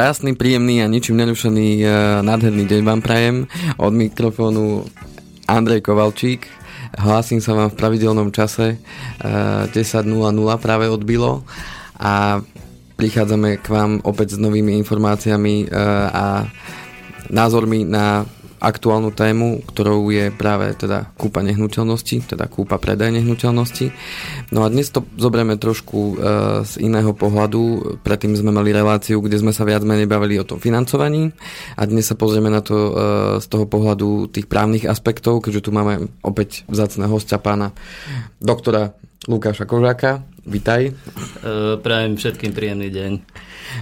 Krásny, príjemný a ničím nerušený uh, nádherný deň vám prajem. Od mikrofónu Andrej Kovalčík. Hlásim sa vám v pravidelnom čase. Uh, 10.00 práve odbilo a prichádzame k vám opäť s novými informáciami uh, a názormi na aktuálnu tému, ktorou je práve teda kúpa nehnuteľnosti, teda kúpa predaj nehnuteľnosti. No a dnes to zoberieme trošku e, z iného pohľadu. Predtým sme mali reláciu, kde sme sa viac menej bavili o tom financovaní a dnes sa pozrieme na to e, z toho pohľadu tých právnych aspektov, keďže tu máme opäť vzácného hostia pána doktora Lukáša Kožáka. Vitaj. E, prajem všetkým príjemný deň.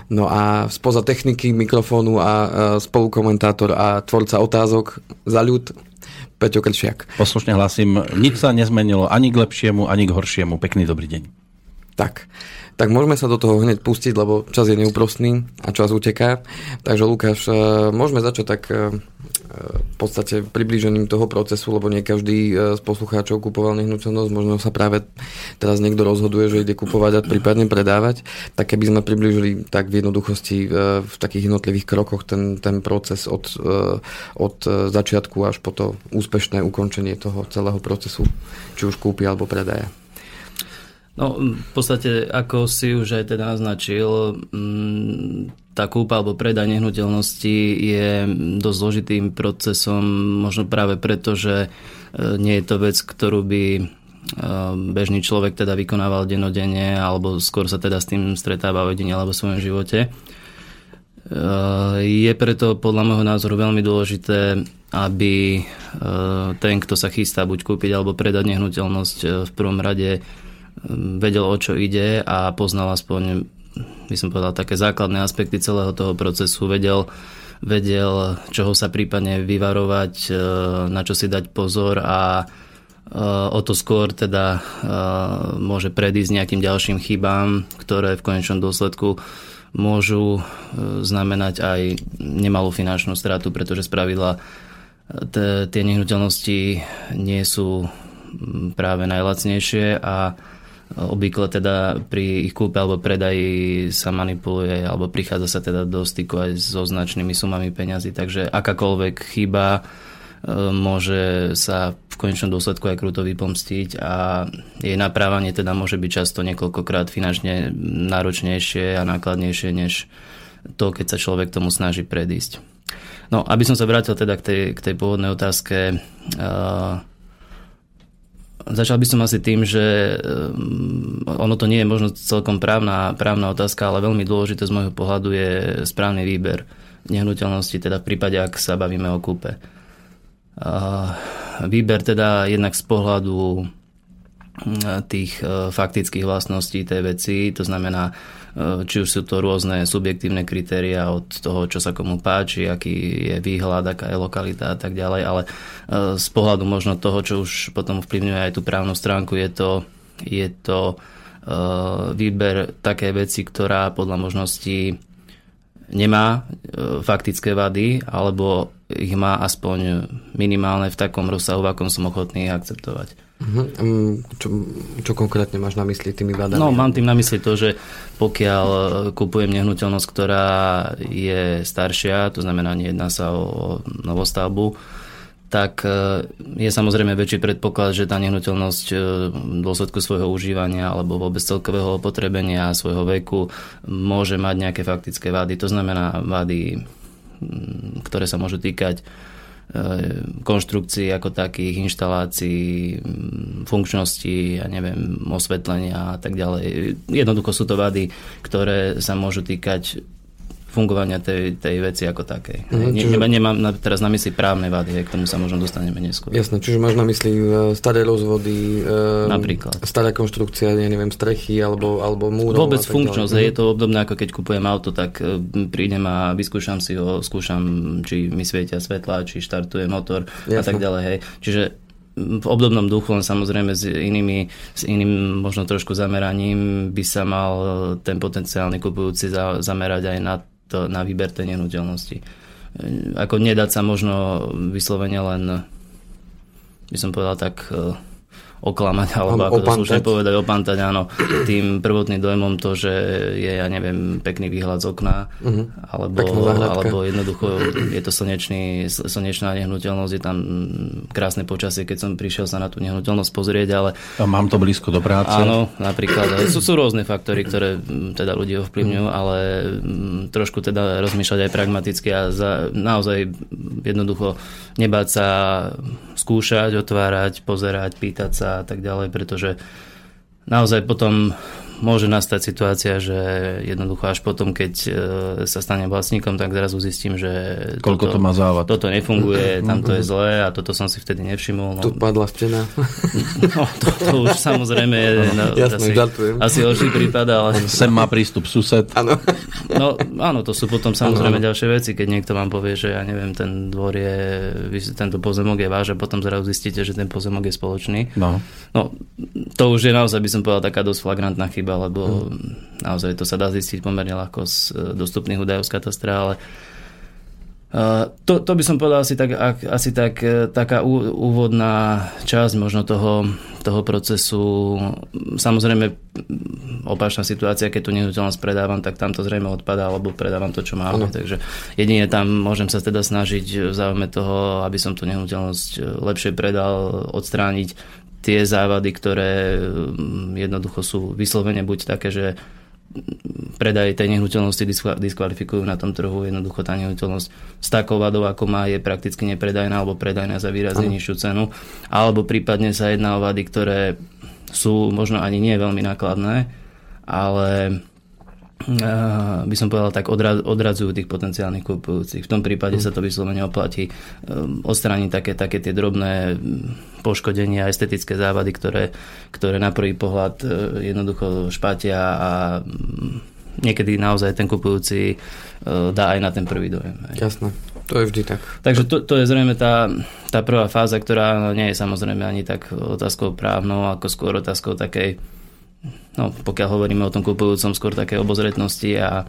No a spoza techniky, mikrofónu a spolukomentátor a tvorca otázok za ľud Peťo Kršiak. Poslušne hlasím, nič sa nezmenilo ani k lepšiemu, ani k horšiemu. Pekný dobrý deň. Tak, tak môžeme sa do toho hneď pustiť, lebo čas je neúprostný a čas uteká. Takže Lukáš, e, môžeme začať tak e, v podstate priblížením toho procesu, lebo nie každý e, z poslucháčov kupoval nehnuteľnosť, možno sa práve teraz niekto rozhoduje, že ide kupovať a prípadne predávať, tak keby sme priblížili tak v jednoduchosti v takých jednotlivých krokoch ten, ten proces od, od začiatku až po to úspešné ukončenie toho celého procesu, či už kúpy alebo predaja. No, v podstate, ako si už aj teda naznačil, tá kúpa alebo predaj nehnuteľnosti je dosť zložitým procesom, možno práve preto, že e, nie je to vec, ktorú by e, bežný človek teda vykonával denodenne, alebo skôr sa teda s tým stretáva v jedine alebo v svojom živote. E, je preto podľa môjho názoru veľmi dôležité, aby ten, kto sa chystá buď kúpiť alebo predať nehnuteľnosť v prvom rade vedel, o čo ide a poznal aspoň, by som povedal, také základné aspekty celého toho procesu, vedel, vedel, čoho sa prípadne vyvarovať, e, na čo si dať pozor a e, o to skôr teda e, môže predísť nejakým ďalším chybám, ktoré v konečnom dôsledku môžu znamenať aj nemalú finančnú stratu, pretože spravidla tie nehnuteľnosti nie sú práve najlacnejšie a Obvykle teda pri ich kúpe alebo predaji sa manipuluje alebo prichádza sa teda do styku aj so značnými sumami peňazí, takže akákoľvek chyba e, môže sa v konečnom dôsledku aj kruto vypomstiť a jej naprávanie teda môže byť často niekoľkokrát finančne náročnejšie a nákladnejšie než to, keď sa človek tomu snaží predísť. No, aby som sa vrátil teda k tej, k tej pôvodnej otázke, uh, Začal by som asi tým, že um, ono to nie je možno celkom právna, právna otázka, ale veľmi dôležité z môjho pohľadu je správny výber nehnuteľnosti, teda v prípade, ak sa bavíme o kúpe. Výber teda jednak z pohľadu tých e, faktických vlastností tej veci, to znamená, e, či už sú to rôzne subjektívne kritéria od toho, čo sa komu páči, aký je výhľad, aká je lokalita a tak ďalej, ale z pohľadu možno toho, čo už potom vplyvňuje aj tú právnu stránku, je to, je to výber také veci, ktorá podľa možností nemá faktické vady, alebo ich má aspoň minimálne v takom rozsahu, v akom som ochotný akceptovať. Uh-huh. Čo, čo konkrétne máš na mysli tými vadami? No, mám tým na mysli to, že pokiaľ e, kupujem nehnuteľnosť, ktorá je staršia, to znamená, nejedná sa o novostavbu, tak e, je samozrejme väčší predpoklad, že tá nehnuteľnosť e, v dôsledku svojho užívania alebo vôbec celkového opotrebenia svojho veku môže mať nejaké faktické vady. To znamená vady, ktoré sa môžu týkať konštrukcií ako takých, inštalácií, funkčnosti, ja neviem, osvetlenia a tak ďalej. Jednoducho sú to vady, ktoré sa môžu týkať fungovania tej, tej veci ako takej. Mhm, Ne, čiže- Nemám na, teraz na mysli právne vady, hej, k tomu sa možno dostaneme neskôr. Jasné, čiže máš na mysli e, staré rozvody, e, Napríklad. stará konštrukcia, ja neviem, strechy alebo, alebo múrov. Vôbec a funkčnosť, hej, je to obdobné ako keď kupujem auto, tak e, prídem a vyskúšam si ho, skúšam, či mi svietia svetla, či štartuje motor a Jasné. tak ďalej. Hej. Čiže v obdobnom duchu, len samozrejme s inými, s iným možno trošku zameraním by sa mal ten potenciálny kupujúci za, zamerať aj na, to, na výber tej nehnuteľnosti. E, Ako nedať sa možno vyslovene len by som povedal tak e, oklamať, alebo ako to opantať. slušne povedať, opantať, áno, tým prvotným dojmom to, že je, ja neviem, pekný výhľad z okna, Mhm. alebo, alebo jednoducho je to slnečný, slnečná nehnuteľnosť, je tam krásne počasie, keď som prišiel sa na tú nehnuteľnosť pozrieť, ale A mám to blízko do práce. Áno, napríklad. Ale Sú, sú rôzne faktory, ktoré mm, teda ľudí ovplyvňujú, ale mm, trošku teda rozmýšľať aj pragmaticky a za, naozaj jednoducho nebáť sa skúšať, otvárať, pozerať, pýtať sa a tak ďalej, pretože naozaj potom môže nastať situácia, že jednoducho až potom, keď e, sa stane vlastníkom, tak zrazu zistím, že Koľko to má závad. toto nefunguje, tamto je zlé a toto som si vtedy nevšimol. No, Tu padla stena. no to, to už samozrejme je no, Jasné, asi, žartujem. asi horší prípad, ale Sem má prístup sused. Áno. no, áno, to sú potom samozrejme áno. ďalšie veci, keď niekto vám povie, že ja neviem, ten dvor je, tento pozemok je váš a potom zrazu zistíte, že ten pozemok je spoločný. No. No, to už je naozaj, by som povedal, taká dosť flagrantná chyba, lebo naozaj to sa dá zistiť pomerne ľahko z e, dostupných údajov z katastra, ale Uh, to, to by som povedal asi tak, ak, asi tak e, taká ú, úvodná časť možno toho, toho procesu. Samozrejme, opačná situácia, keď tu nehnuteľnosť predávam, tak tam to zrejme odpadá, alebo predávam to, čo mám. Áno. Takže jedine tam môžem sa teda snažiť v záujme toho, aby som tú nehnuteľnosť e, lepšie predal, odstrániť tie závady, ktoré mm, jednoducho sú vyslovene buď také, že predaj tej nehnuteľnosti diskva- diskvalifikujú na tom trhu. Jednoducho tá nehnuteľnosť s takou vadou, ako má, je prakticky nepredajná alebo predajná za výrazne nižšiu cenu. Alebo prípadne sa jedná o vady, ktoré sú možno ani nie veľmi nákladné, ale by som povedal tak odra- odradzujú tých potenciálnych kupujúcich. V tom prípade sa to vyslovene oplatí um, odstrániť také, také tie drobné mm, poškodenia, estetické závady, ktoré, ktoré na prvý pohľad e, jednoducho špatia a mm, niekedy naozaj ten kupujúci e, dá aj na ten prvý dojem. Jasné. To je vždy tak. Takže to, to je zrejme tá, tá prvá fáza, ktorá nie je samozrejme ani tak otázkou právnou, ako skôr otázkou takej, no pokiaľ hovoríme o tom kupujúcom, skôr také obozretnosti a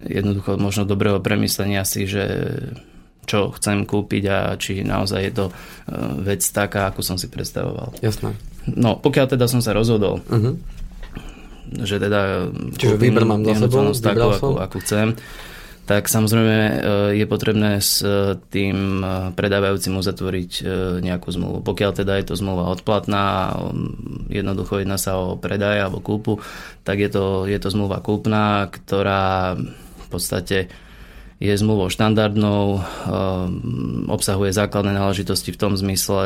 jednoducho možno dobrého premyslenia si, že čo chcem kúpiť a či naozaj je to e, vec taká, ako som si predstavoval. Jasné. No, pokiaľ teda som sa rozhodol, Mhm. že teda Čiže výber mám za sebou, takú, ako, ako chcem, tak samozrejme e, je potrebné s e, tým e, predávajúcim uzatvoriť nejakú zmluvu. Pokiaľ teda je to zmluva odplatná, um, jednoducho jedná sa o predaj alebo kúpu, tak je to, je to zmluva kúpna, ktorá v podstate je zmluvou štandardnou, obsahuje základné náležitosti v tom zmysle,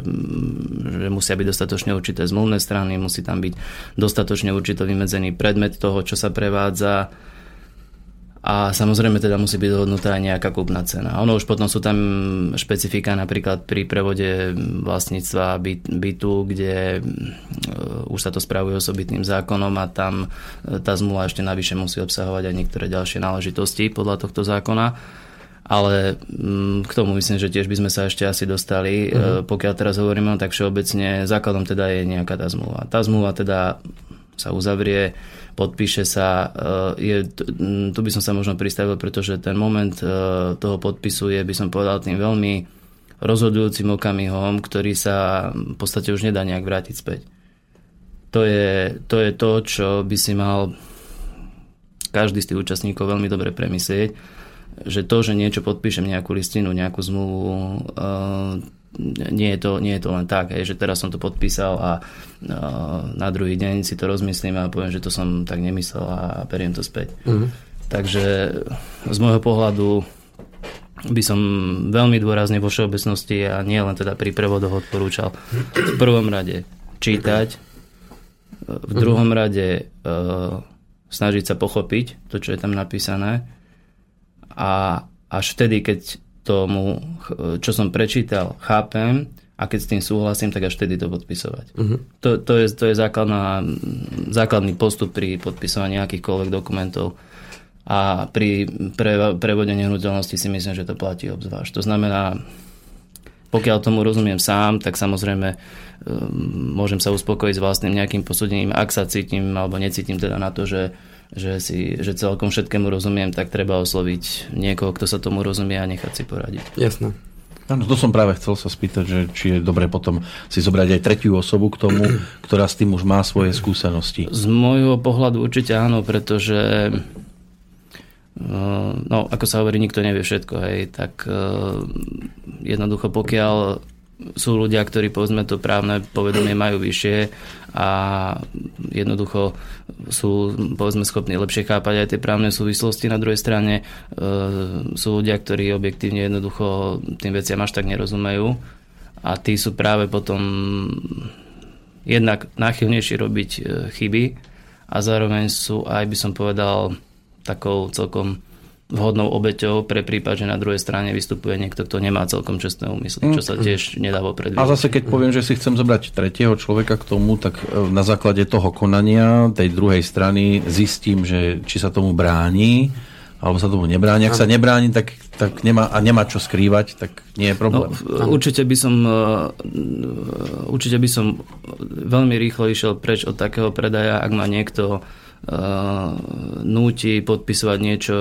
um, že musia byť dostatočne určité zmluvné strany, musí tam byť dostatočne určito vymedzený predmet toho, čo sa prevádza a samozrejme teda musí byť dohodnutá aj nejaká kúpna cena. Ono už potom sú tam špecifika napríklad pri prevode vlastníctva byt, bytu, kde uh, už sa to spravuje osobitným zákonom a tam uh, tá zmluva ešte navyše musí obsahovať aj niektoré ďalšie náležitosti podľa tohto zákona. Ale mm, k tomu myslím, že tiež by sme sa ešte asi dostali. Uh-huh. Pokiaľ teraz hovoríme, tak všeobecne základom teda je nejaká tá zmluva. Tá zmluva teda sa uzavrie, podpíše sa. Je, tu by som sa možno pristavil, pretože ten moment toho podpisu je, by som povedal, tým veľmi rozhodujúcim okamihom, ktorý sa v podstate už nedá nejak vrátiť späť. To je to, je to čo by si mal každý z tých účastníkov veľmi dobre premyslieť, že to, že niečo podpíšem, nejakú listinu, nejakú zmluvu, nie je to, nie je to len tak, hej, že teraz som to podpísal a na druhý deň si to rozmyslím a poviem, že to som tak nemyslel a beriem to späť. Mhm. Takže z môjho pohľadu by som veľmi dôrazne vo všeobecnosti a nie len teda pri prevodoch odporúčal v prvom rade čítať, v druhom rade uh, snažiť sa pochopiť to, čo je tam napísané a až vtedy, keď tomu, čo som prečítal, chápem a keď s tým súhlasím, tak až vtedy to podpisovať. Uh-huh. To, to je, to je základná, základný postup pri podpisovaní akýchkoľvek dokumentov a pri pre, prevode nehnuteľnosti si myslím, že to platí obzvlášť. To znamená, pokiaľ tomu rozumiem sám, tak samozrejme um, môžem sa uspokojiť s vlastným nejakým posúdením, ak sa cítim alebo necítim teda na to, že že, si, že celkom všetkému rozumiem, tak treba osloviť niekoho, kto sa tomu rozumie a nechať si poradiť. Jasné. Áno, to som práve chcel sa spýtať, že či je dobre potom si zobrať aj tretiu osobu k tomu, ktorá s tým už má svoje skúsenosti. Z môjho pohľadu určite áno, pretože eh, no, ako sa hovorí, nikto nevie všetko, hej, tak eh, jednoducho pokiaľ sú ľudia, ktorí povedzme to právne povedomie majú vyššie a jednoducho sú povedzme schopní lepšie chápať aj tie právne súvislosti. Na druhej strane e, sú ľudia, ktorí objektívne jednoducho tým veciam až tak nerozumejú a tí sú práve potom jednak náchylnejší robiť e, chyby a zároveň sú aj by som povedal takou celkom vhodnou obeťou pre prípad, že na druhej strane vystupuje niekto, kto nemá celkom čestné úmysly, čo sa mm. tiež nedá predvídať. A zase keď poviem, že si chcem zobrať tretieho človeka k tomu, tak e, na základe toho konania tej druhej strany zistím, že či sa tomu bráni, alebo sa tomu nebráni. Ak sa nebráni, tak, tak nemá, a nemá čo skrývať, tak nie je problém. No, určite by som e, určite by som veľmi rýchlo išiel preč od takého predaja, ak má niekto núti podpisovať niečo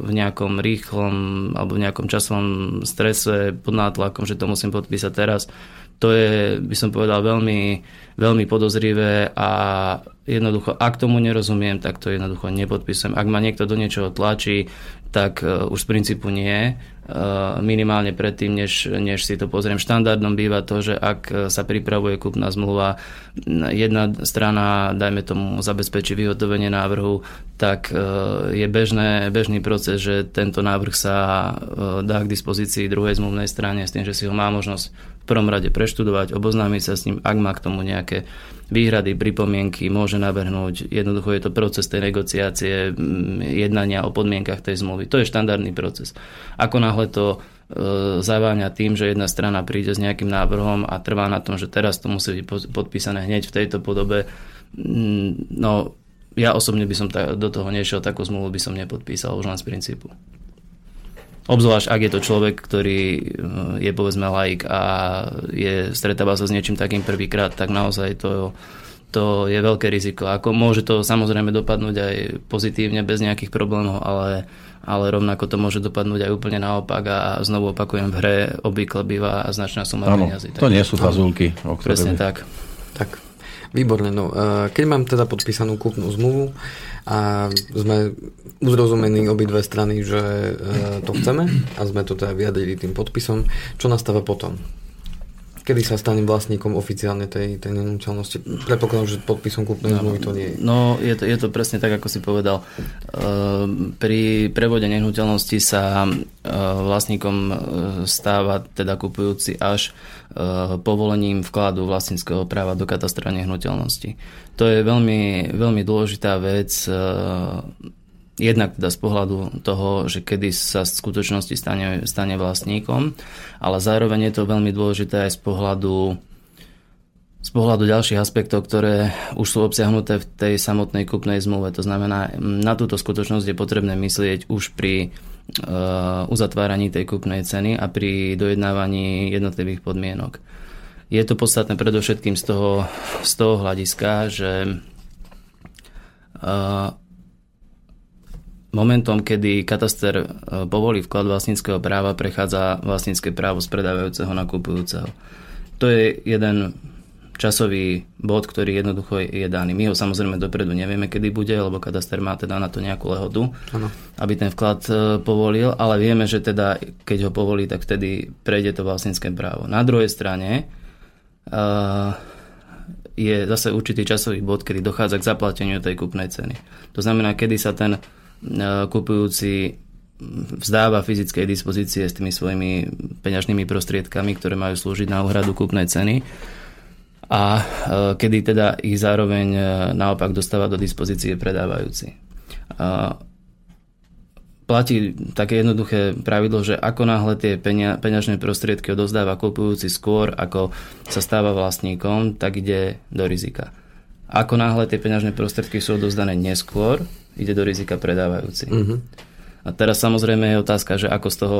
v nejakom rýchlom alebo v nejakom časovom strese pod nátlakom, že to musím podpísať teraz. To je, by som povedal, veľmi, veľmi podozrivé a jednoducho, ak tomu nerozumiem, tak to jednoducho nepodpisujem. Ak ma niekto do niečoho tlačí, tak uh, už z princípu nie. Uh, minimálne predtým, než, než si to pozriem. Štandardom býva to, že ak sa pripravuje kúpna zmluva, jedna strana, dajme tomu, zabezpečí vyhotovenie návrhu, tak uh, je bežné, bežný proces, že tento návrh sa dá k dispozícii druhej zmluvnej strane s tým, že si ho má možnosť v prvom rade preštudovať, oboznámiť sa s ním, ak má k tomu nejaké výhrady, pripomienky, môže navrhnúť. Jednoducho je to proces tej negociácie, jednania o podmienkach tej zmluvy. To je štandardný proces. Ako náhle to e, zaváňa tým, že jedna strana príde s nejakým návrhom a trvá na tom, že teraz to musí byť podpísané hneď v tejto podobe, no ja osobne by som do toho nešiel, takú zmluvu by som nepodpísal už len z princípu. Obzvlášť, ak je to človek, ktorý eh, je povedzme laik a je, stretáva sa s niečím takým prvýkrát, tak naozaj to, to je veľké riziko. Ako môže to samozrejme dopadnúť aj pozitívne, bez nejakých problémov, ale, ale rovnako to môže dopadnúť aj úplne naopak a znovu opakujem, v hre obvykle býva značná suma peniazy. To nie sú fazulky. O Presne by... tak. Tak, výborne. No, eh, keď mám teda podpísanú kúpnu zmluvu, a sme uzrozumení obidve strany, že e, to chceme a sme to teda vyjadrili tým podpisom. Čo nastáva potom? Kedy sa stanem vlastníkom oficiálne tej, tej nenúteľnosti? Predpokladám, že podpisom kúpnej no, zmluvy to nie je. No, je to, je to presne tak, ako si povedal. E, pri prevode nehnuteľnosti sa e, vlastníkom stáva teda kupujúci až povolením vkladu vlastníckého práva do katastra nehnuteľnosti. To je veľmi, veľmi dôležitá vec, jednak teda z pohľadu toho, že kedy sa v skutočnosti stane, stane vlastníkom, ale zároveň je to veľmi dôležité aj z pohľadu z pohľadu ďalších aspektov, ktoré už sú obsiahnuté v tej samotnej kupnej zmluve. To znamená, na túto skutočnosť je potrebné myslieť už pri uh, uzatváraní tej kupnej ceny a pri dojednávaní jednotlivých podmienok. Je to podstatné predovšetkým z toho, z toho hľadiska, že momentom, kedy kataster povolí vklad vlastníckého práva, prechádza vlastnícke právo z predávajúceho na kupujúceho. To je jeden časový bod, ktorý jednoducho je daný. My ho samozrejme dopredu nevieme, kedy bude, lebo kataster má teda na to nejakú lehotu, ano. aby ten vklad e, povolil, ale vieme, že teda keď ho povolí, tak vtedy prejde to vlastnícke právo. Na druhej strane je zase určitý časový bod, kedy dochádza k zaplateniu tej kúpnej ceny. To znamená, kedy sa ten kupujúci vzdáva fyzickej dispozície s tými svojimi peňažnými prostriedkami, ktoré majú slúžiť na úhradu kúpnej ceny a kedy teda ich zároveň naopak dostáva do dispozície predávajúci. platí také jednoduché pravidlo, že ako náhle tie peňa, peňažné prostriedky odozdáva kupujúci skôr, ako sa stáva vlastníkom, tak ide do rizika. Ako náhle tie peňažné prostriedky sú odozdané neskôr, ide do rizika predávajúci. Uh-huh. A teraz samozrejme je otázka, že ako z toho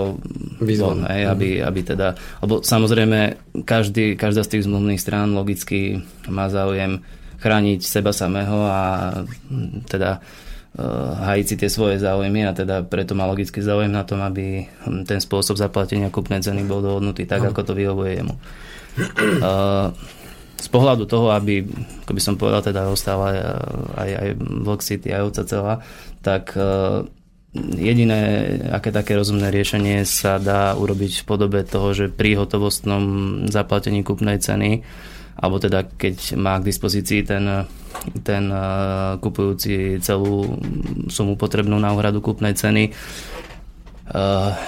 von, hej, aby, mhm. aby teda, lebo samozrejme každý, každá z tých zmluvných strán logicky má záujem chrániť seba samého a teda Eh, hajiť si tie svoje záujmy a teda preto má logicky záujem na tom, aby ten spôsob zaplatenia kupnej ceny bol dohodnutý tak, ako to vyhovuje jemu. Eh, z pohľadu toho, aby, ako by som povedal, teda ostala aj, aj Vlog City, aj ovca celá, tak eh, jediné, aké také rozumné riešenie sa dá urobiť v podobe toho, že pri hotovostnom zaplatení kupnej ceny alebo teda keď má k dispozícii ten, ten eh, kupujúci celú sumu potrebnú na úhradu kúpnej ceny,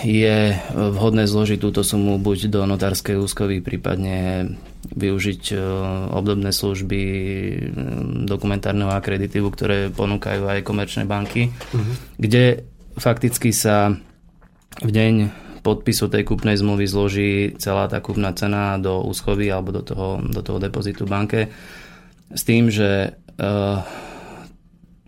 je vhodné zložiť túto sumu buď do notárskej úskovy, prípadne využiť eh, obdobné služby dokumentárneho akreditivu, ktoré ponúkajú aj komerčné banky, uh-huh. kde fakticky sa v deň podpisu tej kúpnej zmluvy zloží celá tá kúpna cena do úschovy alebo do toho, do toho depozitu banke s tým, že uh,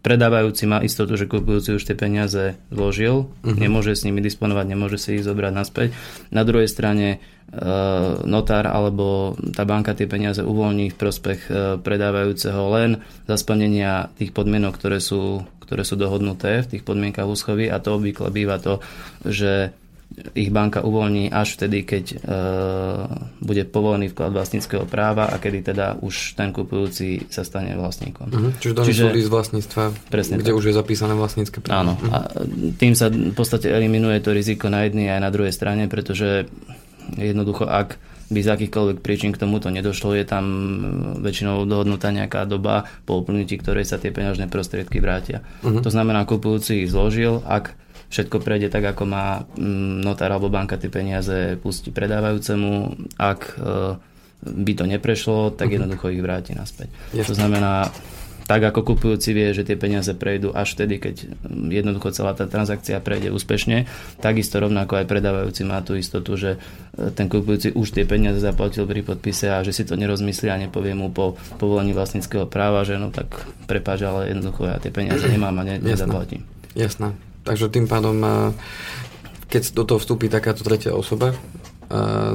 predávajúci má istotu, že kupujúci už tie peniaze zložil, uh-huh. nemôže s nimi disponovať, nemôže si ich zobrať naspäť. Na druhej strane uh, notár alebo tá banka tie peniaze uvoľní v prospech uh, predávajúceho len za splnenia tých podmienok, ktoré sú, ktoré sú dohodnuté v tých podmienkach úschovy a to obvykle býva to, že ich banka uvoľní až vtedy, keď e, bude povolený vklad vlastníckého práva a kedy teda už ten kupujúci sa stane vlastníkom. Uh-huh. Čiže daný Čiže, z vlastníctva, presne kde tak. už je zapísané vlastnícke právo. Áno. Uh-huh. A tým sa v podstate eliminuje to riziko na jednej aj na druhej strane, pretože jednoducho ak by z akýchkoľvek príčin k tomuto nedošlo, je tam väčšinou dohodnutá nejaká doba po uplynutí, ktorej sa tie peňažné prostriedky vrátia. Uh-huh. To znamená, kupujúci ich zložil, ak všetko prejde tak, ako má mm, notár alebo banka tie peniaze pustí predávajúcemu. Ak e, by to neprešlo, tak mhm. jednoducho ich vráti naspäť. To znamená, tak ako kupujúci vie, že tie peniaze prejdú až vtedy, keď mm, jednoducho celá tá transakcia prejde úspešne, takisto rovnako aj predávajúci má tú istotu, že e, ten kupujúci už tie peniaze zaplatil pri podpise a že si to nerozmyslí a nepovie mu po povolení vlastníckého práva, že no tak prepáč, ale jednoducho ja tie peniaze nemám a ne, nezaplatím. Jasné. Takže tým pádom, keď do toho vstúpi takáto tretia osoba,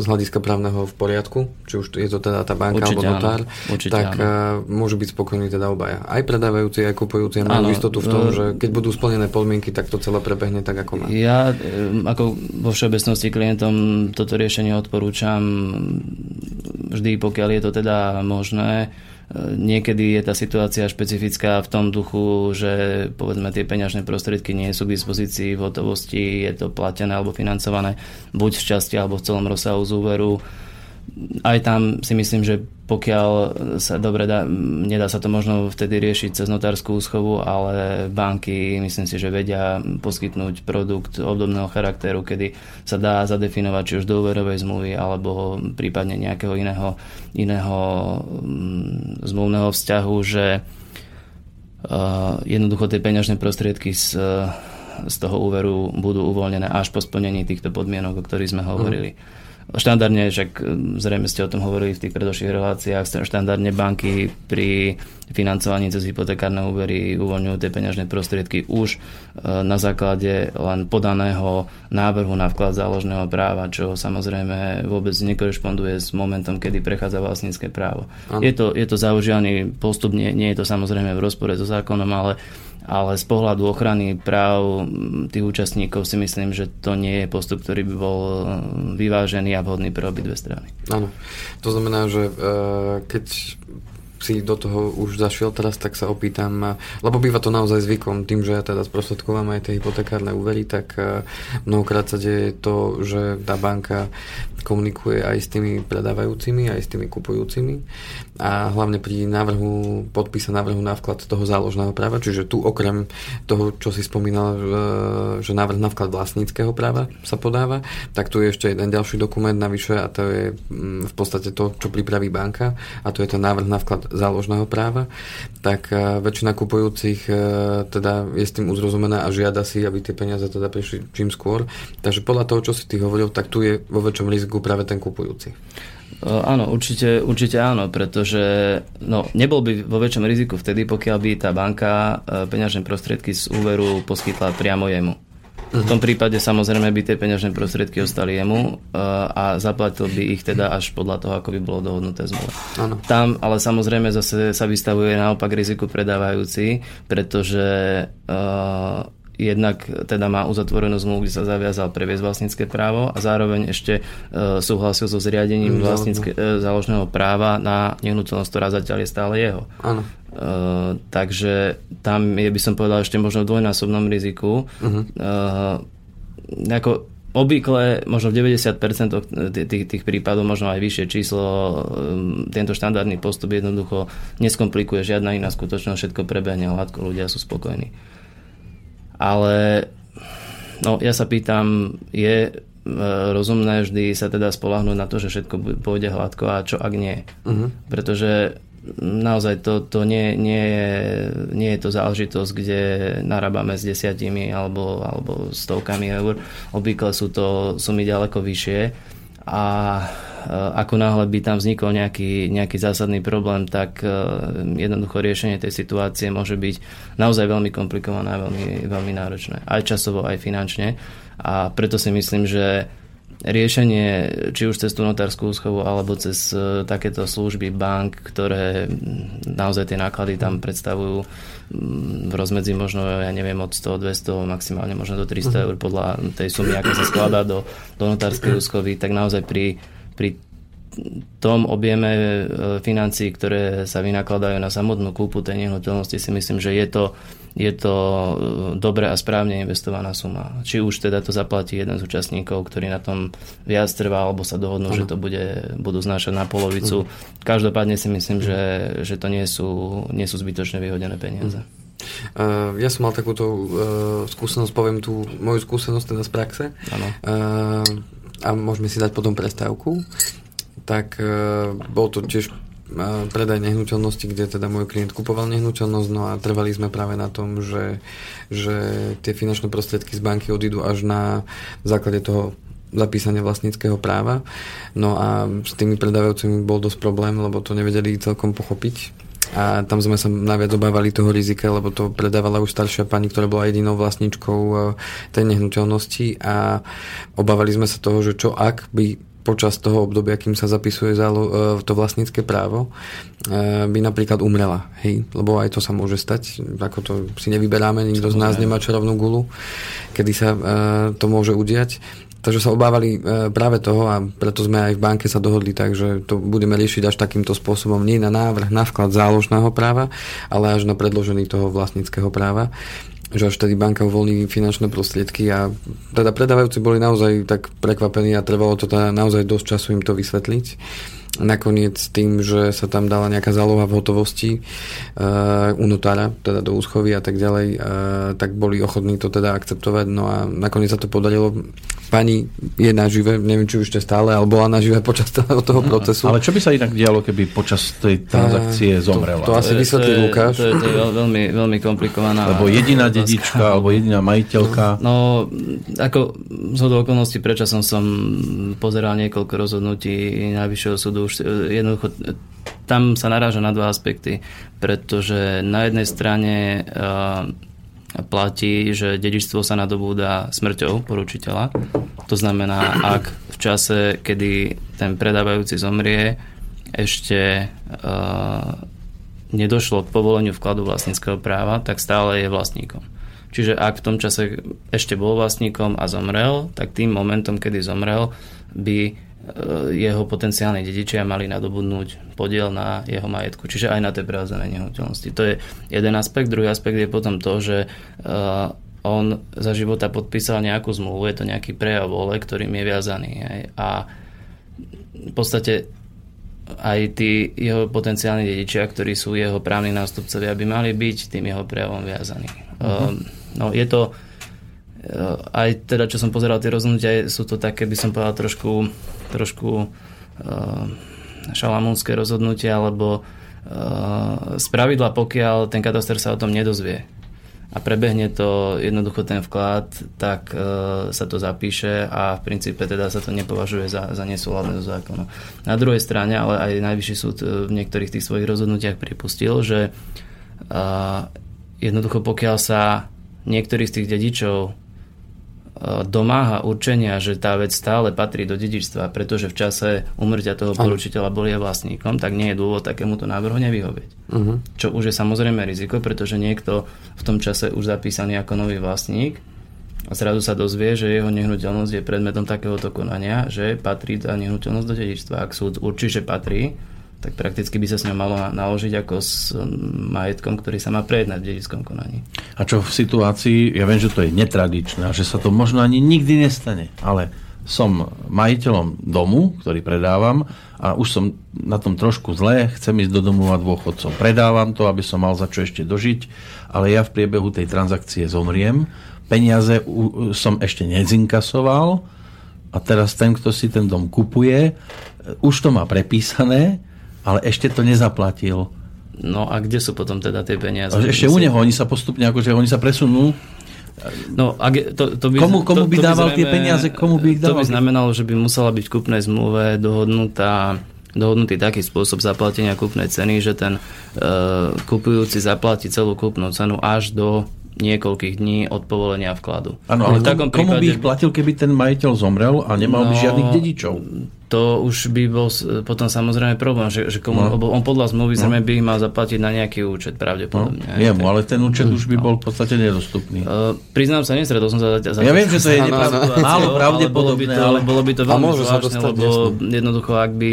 z hľadiska právneho v poriadku, či už je to teda tá banka Určite alebo notár, Určite tak áno. môžu byť spokojní teda obaja. Aj predávajúci, aj kupujúci majú istotu v tom, že keď budú splnené podmienky, tak to celé prebehne tak, ako má. Ja ako vo všeobecnosti klientom toto riešenie odporúčam vždy, pokiaľ je to teda možné Niekedy je tá situácia špecifická v tom duchu, že povedzme tie peňažné prostriedky nie sú k dispozícii v hotovosti, je to platené alebo financované buď v časti alebo v celom rozsahu z úveru aj tam si myslím, že pokiaľ sa dobre dá, nedá sa to možno vtedy riešiť cez notárskú úschovu, ale banky myslím si, že vedia poskytnúť produkt obdobného charakteru, kedy sa dá zadefinovať či už do úverovej zmluvy alebo prípadne nejakého iného, iného mm, zmluvného vzťahu, že uh, jednoducho tie peňažné prostriedky z, z toho úveru budú uvoľnené až po splnení týchto podmienok, o ktorých sme hovorili. Mm. Štandardne, však zrejme ste o tom hovorili v tých predošlých reláciách, štandardne banky pri financovaní cez hypotekárne úvery uvoľňujú tie peňažné prostriedky už e, na základe len podaného návrhu na vklad záložného práva, čo samozrejme vôbec nekorešponduje s momentom, kedy prechádza vlastnícke právo. Je to, je to zaužívaný postup, nie, nie je to samozrejme v rozpore so zákonom, ale ale z pohľadu ochrany práv tých účastníkov si myslím, že to nie je postup, ktorý by bol e, vyvážený a vhodný pre obidve strany. Áno, to znamená, že e, keď si do toho už zašiel teraz, tak sa opýtam, lebo býva to naozaj zvykom, tým, že ja teda sprostredkovám aj tie hypotekárne úvery, tak e, mnohokrát sa deje to, že tá banka komunikuje aj s tými predávajúcimi, aj s tými kupujúcimi. A hlavne pri návrhu, podpise návrhu na vklad toho záložného práva, čiže tu okrem toho, čo si spomínal, že návrh na vklad vlastníckého práva sa podáva, tak tu je ešte jeden ďalší dokument navyše a to je mm, v podstate to, čo pripraví banka a to je ten návrh na vklad záložného práva, tak väčšina kupujúcich teda je s tým uzrozumená a žiada si, aby tie peniaze teda prišli čím skôr. Takže podľa toho, čo si ty hovoril, tak tu je vo väčšom riziku práve ten kupujúci. Áno, určite, určite áno, pretože no, nebol by vo väčšom riziku vtedy, pokiaľ by tá banka peňažné prostriedky z úveru poskytla priamo jemu. V tom prípade samozrejme by tie peňažné prostriedky ostali jemu a zaplatil by ich teda až podľa toho, ako by bolo dohodnuté zmluve. Tam ale samozrejme zase sa vystavuje naopak riziku predávajúci, pretože uh, jednak teda má uzatvorenú zmluvu, kde sa zaviazal previesť vlastnícke právo a zároveň ešte e, súhlasil so zriadením vlastnícke, e, záložného práva na nehnuteľnosť, ktorá zatiaľ je stále jeho. Áno. E, takže tam je, by som povedal, ešte možno v dvojnásobnom riziku. Uh-huh. E, ako Obvykle, možno v 90% tých, tých prípadov, možno aj vyššie číslo, tento štandardný postup jednoducho neskomplikuje žiadna iná skutočnosť, všetko prebehne hladko, ľudia sú spokojní. Ale no, ja sa pýtam, je e, rozumné vždy sa teda spolahnúť na to, že všetko pôjde hladko a čo ak nie. Uh-huh. Pretože naozaj to, to nie, nie, je, nie je to záležitosť, kde narábame s desiatimi alebo, alebo stovkami eur. Obvykle sú to sumy ďaleko vyššie a ako náhle by tam vznikol nejaký, nejaký zásadný problém, tak eh, jednoducho riešenie tej situácie môže byť naozaj veľmi komplikované a veľmi, veľmi náročné. Aj časovo, aj finančne. A preto si myslím, že riešenie, či už cez tú notárskú úschovu alebo cez eh, takéto služby bank, ktoré naozaj tie náklady tam predstavujú mm, v rozmedzi možno, ja neviem, od 100, 200, maximálne možno do 300 mhm. eur podľa tej sumy, aká sa skladá do, do notárskej úschovy, tak naozaj pri pri tom objeme e, financií, ktoré sa vynakladajú na samotnú kúpu tej nehnuteľnosti, si myslím, že je to, je to e, dobre a správne investovaná suma. Či už teda to zaplatí jeden z účastníkov, ktorý na tom viac trvá, alebo sa dohodnú, uh-huh. že to bude, budú znášať na polovicu. Každopádne si myslím, že, že to nie sú, nie sú zbytočne vyhodené peniaze. Uh, ja som mal takúto uh, skúsenosť, poviem tú moju skúsenosť teda z praxe. Uh, a môžeme si dať potom prestávku, tak uh, bol to tiež uh, predaj nehnuteľnosti, kde teda môj klient kupoval nehnuteľnosť, no a trvali sme práve na tom, že, že tie finančné prostriedky z banky odídu až na základe toho zapísania vlastníckého práva. No a s tými predávajúcimi bol dosť problém, lebo to nevedeli celkom pochopiť a tam sme sa najviac obávali toho rizika, lebo to predávala už staršia pani, ktorá bola jedinou vlastníčkou e, tej nehnuteľnosti a obávali sme sa toho, že čo ak by počas toho obdobia, kým sa zapisuje e, to vlastnícke právo, e, by napríklad umrela. Hej? Lebo aj to sa môže stať. Ako to si nevyberáme, nikto z nás nemá čarovnú gulu, kedy sa to môže udiať. Takže sa obávali e, práve toho a preto sme aj v banke sa dohodli tak, že to budeme riešiť až takýmto spôsobom, nie na návrh, na vklad záložného práva, ale až na predložený toho vlastníckého práva. Že až tedy banka uvoľní finančné prostriedky a teda predávajúci boli naozaj tak prekvapení a trvalo to teda naozaj dosť času im to vysvetliť nakoniec tým, že sa tam dala nejaká záloha v hotovosti uh, u notára, teda do úschovy a tak ďalej, uh, tak boli ochotní to teda akceptovať. No a nakoniec sa to podarilo. Pani je nažive, neviem, či už ešte stále, ale bola nažive počas toho, toho procesu. Ale čo by sa inak dialo, keby počas tej transakcie zomrela? To, to asi vysvetlí Lukáš. To je, to je veľmi, veľmi komplikovaná. Alebo jediná dedička, alebo jediná majiteľka. No, ako z okolností, prečo som som pozeral niekoľko rozhodnutí Najvyššieho súdu už e, jednoducho e, tam sa naráža na dva aspekty, pretože na jednej strane e, platí, že dedičstvo sa nadobúda smrťou poručiteľa. To znamená, ak v čase, kedy ten predávajúci zomrie, ešte nedošlo k povoleniu vkladu vlastníckého práva, tak stále je vlastníkom. Čiže ak v tom čase ešte bol vlastníkom a zomrel, tak tým momentom, kedy zomrel, by jeho potenciálni dedičia mali nadobudnúť podiel na jeho majetku, čiže aj na tej prehozenej nehnuteľnosti. To je jeden aspekt. Druhý aspekt je potom to, že e, on za života podpísal nejakú zmluvu, je to nejaký prejav vole, ktorým je viazaný. A v podstate aj tí jeho potenciálni dedičia, ktorí sú jeho právni nástupcovia, by mali byť tým jeho prejavom viazaní. Uh-huh. No, je to aj teda, čo som pozeral tie rozhodnutia, sú to také, by som povedal, trošku trošku uh, šalamúnske rozhodnutia, lebo z pravidla, pokiaľ ten kataster sa o tom nedozvie a prebehne to jednoducho ten vklad, tak e, sa to zapíše a v princípe teda sa to nepovažuje za, za nesúladné zo zákonu. Na druhej strane, ale aj Najvyšší súd v niektorých tých svojich rozhodnutiach pripustil, že e, jednoducho pokiaľ sa niektorý z tých dedičov domáha určenia, že tá vec stále patrí do dedičstva, pretože v čase umrtia toho poručiteľa boli vlastníkom, tak nie je dôvod takémuto návrhu nevyhovieť. Uh-huh. Čo už je samozrejme riziko, pretože niekto v tom čase už zapísaný ako nový vlastník a zrazu sa dozvie, že jeho nehnuteľnosť je predmetom takéhoto konania, že patrí tá nehnuteľnosť do dedičstva. Ak súd určí, že patrí, tak prakticky by sa s ňou malo naložiť ako s majetkom, ktorý sa má prejednať v dedickom konaní. A čo v situácii, ja viem, že to je netradičné, že sa to možno ani nikdy nestane, ale som majiteľom domu, ktorý predávam a už som na tom trošku zle, chcem ísť do domova dôchodcov. Predávam to, aby som mal za čo ešte dožiť, ale ja v priebehu tej transakcie zomriem, peniaze som ešte nezinkasoval a teraz ten, kto si ten dom kupuje, už to má prepísané, ale ešte to nezaplatil. No a kde sú potom teda tie peniaze? ešte u neho, oni sa postupne, akože oni sa presunú No, ak, to, to by, komu, komu by to, to dával by tie peniaze? Komu by ich dával? To by znamenalo, že by musela byť v kúpnej zmluve dohodnutá dohodnutý taký spôsob zaplatenia kúpnej ceny, že ten uh, kupujúci zaplatí celú kúpnu cenu až do niekoľkých dní od povolenia vkladu. Áno, ale v takom komu prípade, by ich platil, keby ten majiteľ zomrel a nemal no, by žiadnych dedičov? To už by bol potom samozrejme problém, že, že komu, no. on podľa zmluvy no. by ich mal zaplatiť na nejaký účet pravdepodobne. No, jemu, ale ten účet už by bol v podstate nedostupný. Uh, priznám sa, nesredol som sa za, za Ja viem, že to je málo pravdepodobné, bolo by to, ale bolo by to veľmi zvláštne, lebo jasný. jednoducho, ak by,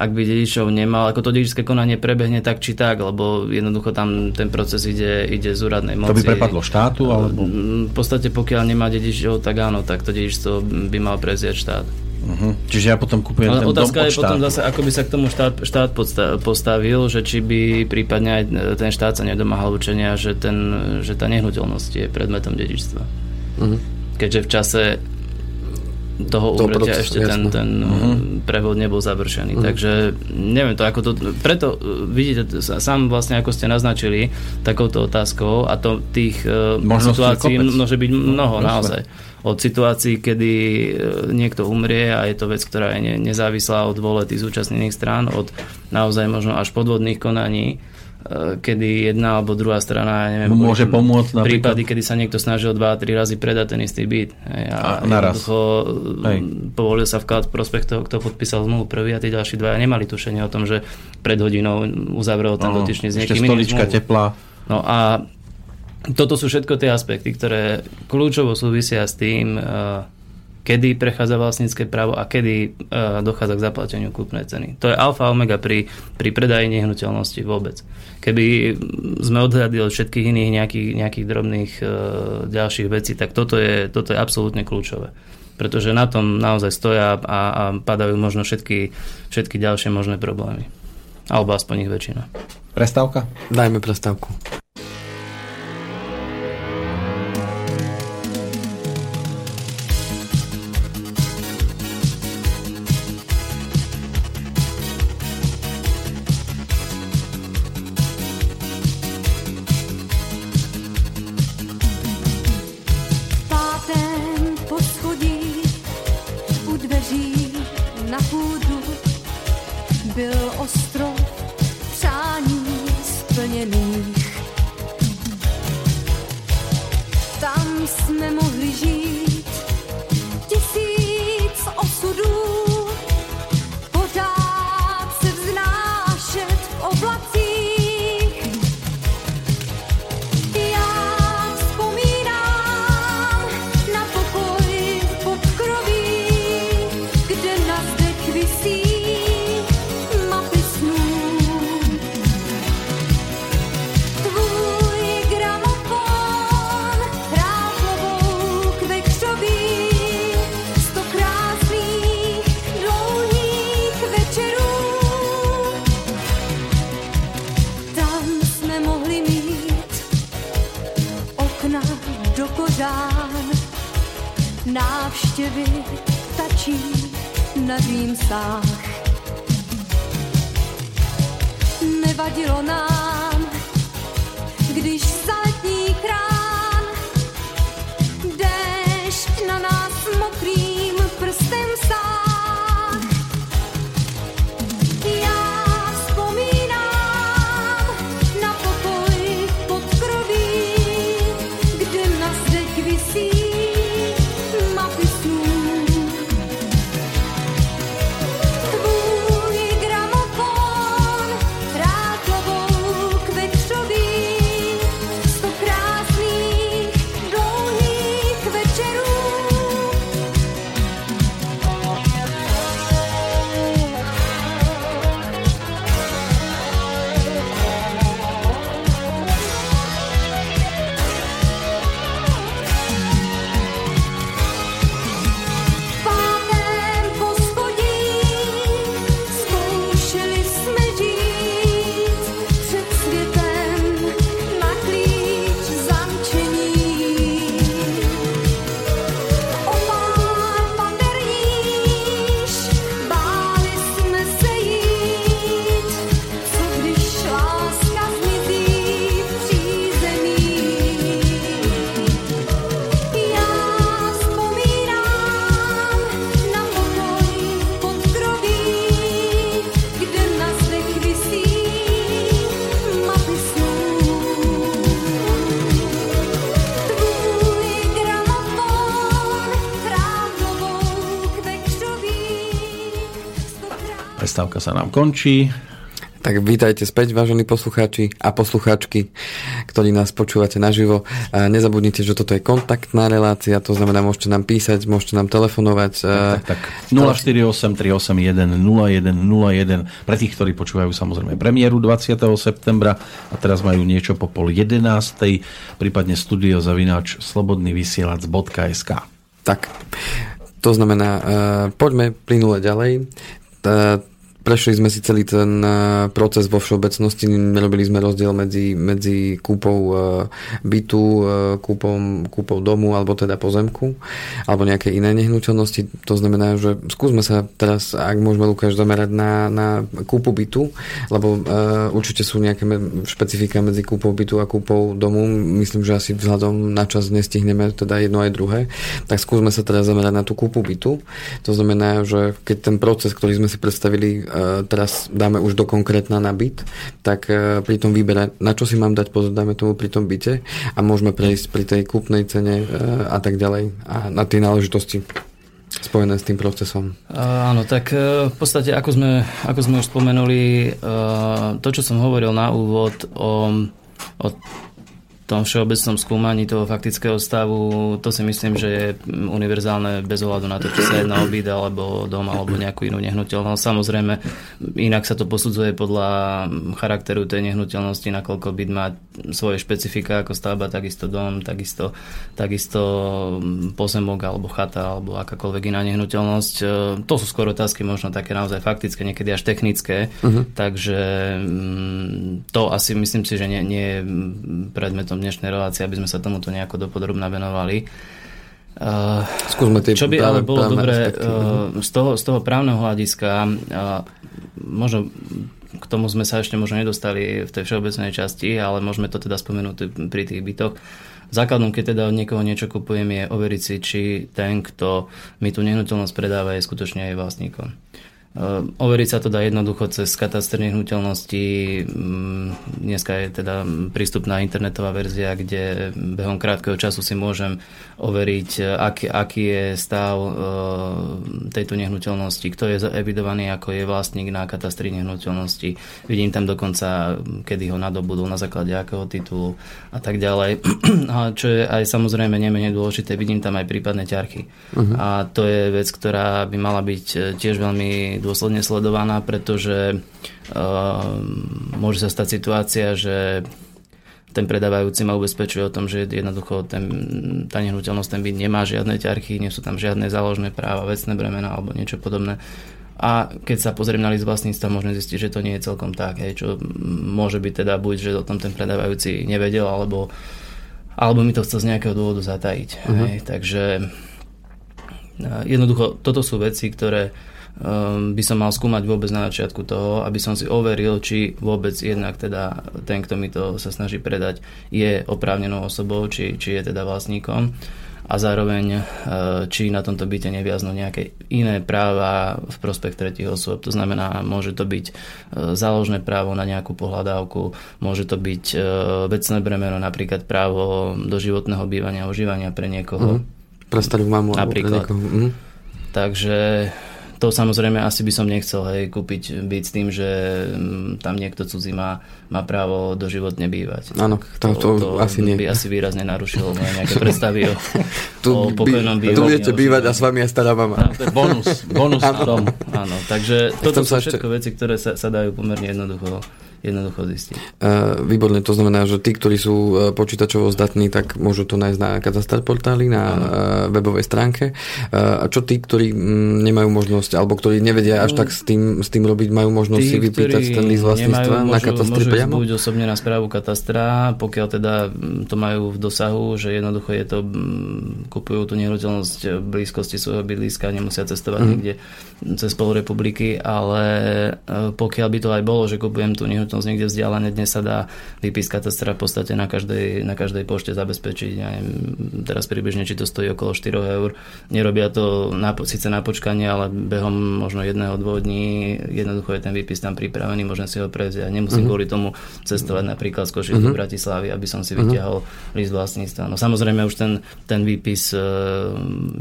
ak by dedičov nemal, ako to dedičské konanie prebehne tak či tak, lebo jednoducho tam ten proces ide, ide z úradnej moci. To by prepadlo štátu? Alebo... V podstate, pokiaľ nemá dedičov, tak áno, tak to dedičstvo by mal preziať štát. Uh-huh. Čiže ja potom kúpujem Ale ten otázka dom je potom zase, ako by sa k tomu štát, štát postavil, že či by prípadne aj ten štát sa nedomáhal učenia, že, ten, že tá nehnuteľnosť je predmetom dedičstva. Uh-huh. Keďže v čase toho to proces, ešte ten, ten uh-huh. prevod nebol završený. Uh-huh. Takže neviem to, ako to... Preto e, vidíte, sám vlastne ako ste naznačili takouto otázkou a to tých uh, situácií môže byť mnoho no, naozaj od situácií, kedy e, niekto umrie a je to vec, ktorá je nezávislá od vole tých zúčastnených strán, od naozaj možno až podvodných konaní, kedy jedna alebo druhá strana, ja neviem, môže pomôcť napríklad... prípady, kedy sa niekto snažil 2-3 razy predať ten istý byt. A, a naraz. Hej. povolil sa vklad v prospech toho, kto podpísal zmluvu prvý a tí ďalší dvaja nemali tušenie o tom, že pred hodinou uzavrel ten dotyčný s niekým stolička teplá. No a toto sú všetko tie aspekty, ktoré kľúčovo súvisia s tým, eh, kedy prechádza vlastnícke právo a kedy eh, dochádza k zaplateniu kúpnej ceny. To je alfa omega pri, pri predaji nehnuteľnosti vôbec. Keby sme odhľadili od všetkých iných nejakých, nejakých drobných uh, ďalších vecí, tak toto je, toto je absolútne kľúčové. Pretože na tom naozaj stoja a, a padajú možno všetky, všetky ďalšie možné problémy. Alebo aspoň ich väčšina. Prestávka? Dajme prestávku. Prestávka sa nám končí. Tak vítajte späť, vážení poslucháči a poslucháčky, ktorí nás počúvate naživo. Nezabudnite, že toto je kontaktná relácia, to znamená, môžete nám písať, môžete nám telefonovať. Tak, tak. 048 381 0101 pre tých, ktorí počúvajú samozrejme premiéru 20. septembra a teraz majú niečo po pol 11. prípadne studio zavináč slobodnyvysielac.sk Tak, to znamená, uh, poďme plynule ďalej. Prešli sme si celý ten uh, proces vo všeobecnosti, nerobili sme rozdiel medzi, medzi kúpou uh, bytu, uh, kúpou, kúpou domu alebo teda pozemku alebo nejaké iné nehnuteľnosti. To znamená, že skúsme sa teraz, ak môžeme Lukáš zamerať na, na kúpu bytu, lebo uh, určite sú nejaké špecifika medzi kúpou bytu a kúpou domu. Myslím, že asi vzhľadom na čas nestihneme teda jedno aj druhé. Tak skúsme sa teraz zamerať na tú kúpu bytu. To znamená, že keď ten proces, ktorý sme si predstavili, teraz dáme už do konkrétna na byt, tak e, pri tom výbere, na čo si mám dať pozor, dáme tomu pri tom byte a môžeme prejsť pri tej kúpnej cene e, a tak ďalej a na tie náležitosti spojené s tým procesom. Áno, tak v podstate, ako sme, ako sme už spomenuli, to, čo som hovoril na úvod o, o tom všeobecnom skúmaní toho faktického stavu, to si myslím, že je univerzálne bez ohľadu na to, či sa jedná o byt alebo dom alebo nejakú inú nehnuteľnosť. Samozrejme, inak sa to posudzuje podľa charakteru tej nehnuteľnosti, nakoľko byt má svoje špecifika ako stavba, takisto dom, takisto, takisto pozemok alebo chata alebo akákoľvek iná nehnuteľnosť. E, To sú skôr otázky možno také naozaj faktické, niekedy až technické, uh-huh. takže mm, to asi myslím si, že nie, nie je predmetom dnešnej relácie, aby sme sa tomuto nejako dopodrobne venovali. Uh, Skúsme tie čo by ale bolo dobré uh, z, toho, z toho právneho hľadiska, uh, možno k tomu sme sa ešte možno nedostali v tej všeobecnej časti, ale môžeme to teda spomenúť pri tých bytoch. Základom, keď teda od niekoho niečo kupujem, je overiť si, či ten, kto mi tú nehnuteľnosť predáva, je skutočne aj vlastníkom. Uh, Overiť sa to dá jednoducho cez katastr nehnuteľností. Mm, Dneska je teda prístupná internetová verzia, kde behom krátkeho času si môžem overiť, eh, aký, aký je stav uh, tejto nehnuteľnosti, kto je evidovaný ako je vlastník na katastri nehnuteľnosti. Vidím tam dokonca, kedy ho nadobudol, na základe akého titulu a tak ďalej. A čo je aj samozrejme nemenej dôležité, vidím tam aj prípadné ťarchy. Uh-huh. A to je vec, ktorá by mala byť eh, tiež veľmi dôsledne sledovaná, pretože uh, môže sa stať situácia, že ten predávajúci ma ubezpečuje o tom, že jednoducho ten, tá nehnuteľnosť, ten byt nemá žiadne ťarchy, nie sú tam žiadne záložné práva, vecné bremena alebo niečo podobné. A keď sa pozriem na list vlastníctva, môžeme zistiť, že to nie je celkom tak, hej, čo môže byť teda buď, že o tom ten predávajúci nevedel, alebo, alebo mi to chcel z nejakého dôvodu zatajiť. Uh-huh. Hej, takže jednoducho, toto sú veci, ktoré um, by som mal skúmať vôbec na začiatku toho, aby som si overil, či vôbec jednak teda ten, kto mi to sa snaží predať, je oprávnenou osobou, či, či je teda vlastníkom a zároveň e, či na tomto byte neviaznú nejaké iné práva v prospech tretich osôb. To znamená, môže to byť e, záložné právo na nejakú pohľadávku, môže to byť e, vecné bremeno, napríklad právo do životného bývania, užívania pre niekoho. Mhm. Pre starú mamu alebo pre Napríklad. niekoho. Mhm. Takže to samozrejme asi by som nechcel hej, kúpiť byť s tým, že mm, tam niekto cudzí má, má právo doživotne bývať. Áno, to, to, asi nie. by asi výrazne narušilo moje nejaké predstavy o, Tu, o pokojnom bývaní. tu budete bývať a s vami aj stará mama. To je bonus. bonus na tom. Áno, takže toto Chcem sú ešte- všetko veci, ktoré sa, sa dajú pomerne jednoducho, jednoducho zistiť. Uh, výborne, to znamená, že tí, ktorí sú uh, počítačovo zdatní, tak môžu to nájsť na katastar portáli, na uh, webovej stránke. Uh, a čo tí, ktorí mm, nemajú možnosť, alebo ktorí nevedia až tak s tým, s tým robiť, majú možnosť si vypýtať ten list vlastníctva nemajú, na môžu, katastri môžu priamo? buď osobne na správu katastra, pokiaľ teda mm, to majú v dosahu, že jednoducho je to, mm, kupujú tú nehnuteľnosť v blízkosti svojho bydliska, nemusia cestovať Mhm. niekde cez pol republiky, ale e, pokiaľ by to aj bolo, že kupujem tú nehnuteľnosť niekde vzdialené, dnes sa dá výpis katastra v podstate na každej, na každej pošte zabezpečiť. Ja neviem, teraz približne, či to stojí okolo 4 eur. Nerobia to na, síce na počkanie, ale behom možno jedného, dvoch dní jednoducho je ten výpis tam pripravený, môžem si ho prevziať. Nemusím kvôli tomu cestovať napríklad z Košic do Bratislavy, aby som si vyťahol list vlastníctva. No samozrejme už ten, ten výpis e,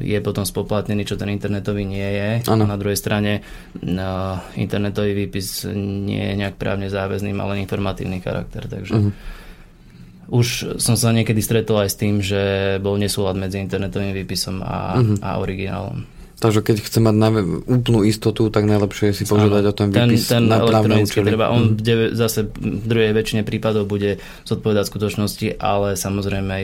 je potom spoplatnený, čo ten internetový nie je. Áno. Na druhej strane no, internetový výpis nie je nejak právne záväzný, má len informatívny charakter, takže Mhm. už som sa niekedy stretol aj s tým, že bol nesúlad medzi internetovým výpisom a, Mhm. a originálom. Takže keď chce mať na, úplnú istotu, tak najlepšie je si požiadať o ten ten, výpis ten na právne účely. treba, on deve, zase v druhej väčšine prípadov bude zodpovedať skutočnosti, ale samozrejme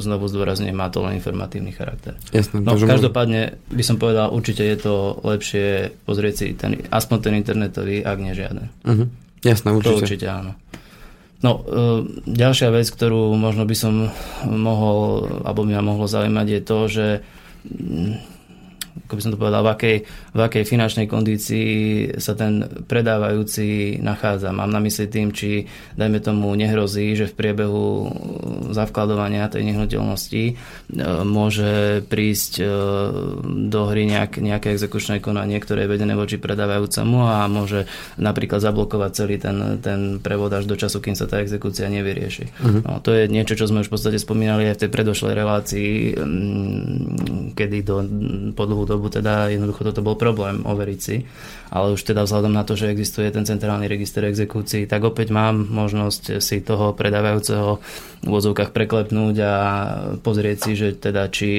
znovu zdôrazňujem, má to len informatívny charakter. Jasné, No, každopádne by som povedal, určite je to lepšie pozrieť si ten, aspoň ten internetový, ak nie žiaden. Mhm. Jasné, To určite. určite áno. No, e, ďalšia vec, ktorú možno by som mohol, alebo ma mohlo zaujímať, je to, že mm, ako by som to povedal, v akej, v akej finančnej kondícii sa ten predávajúci nachádza. Mám na mysli tým, či dajme tomu nehrozí, že v priebehu zavkladovania tej nehnuteľnosti e, môže prísť e, do hry nejak, nejaké exekučné konanie, ktoré je vedené voči predávajúcemu a môže napríklad zablokovať celý ten, ten prevod až do času, kým sa tá exekúcia nevyrieši. Uh-huh. No, to je niečo, čo sme už v podstate spomínali aj v tej predošlej relácii, mm, kedy do, po dlhú dobu teda jednoducho toto bol problém overiť si, ale už teda vzhľadom na to, že existuje ten centrálny register exekúcií, tak opäť mám možnosť si toho predávajúceho v vozovkách preklepnúť a pozrieť si, že teda či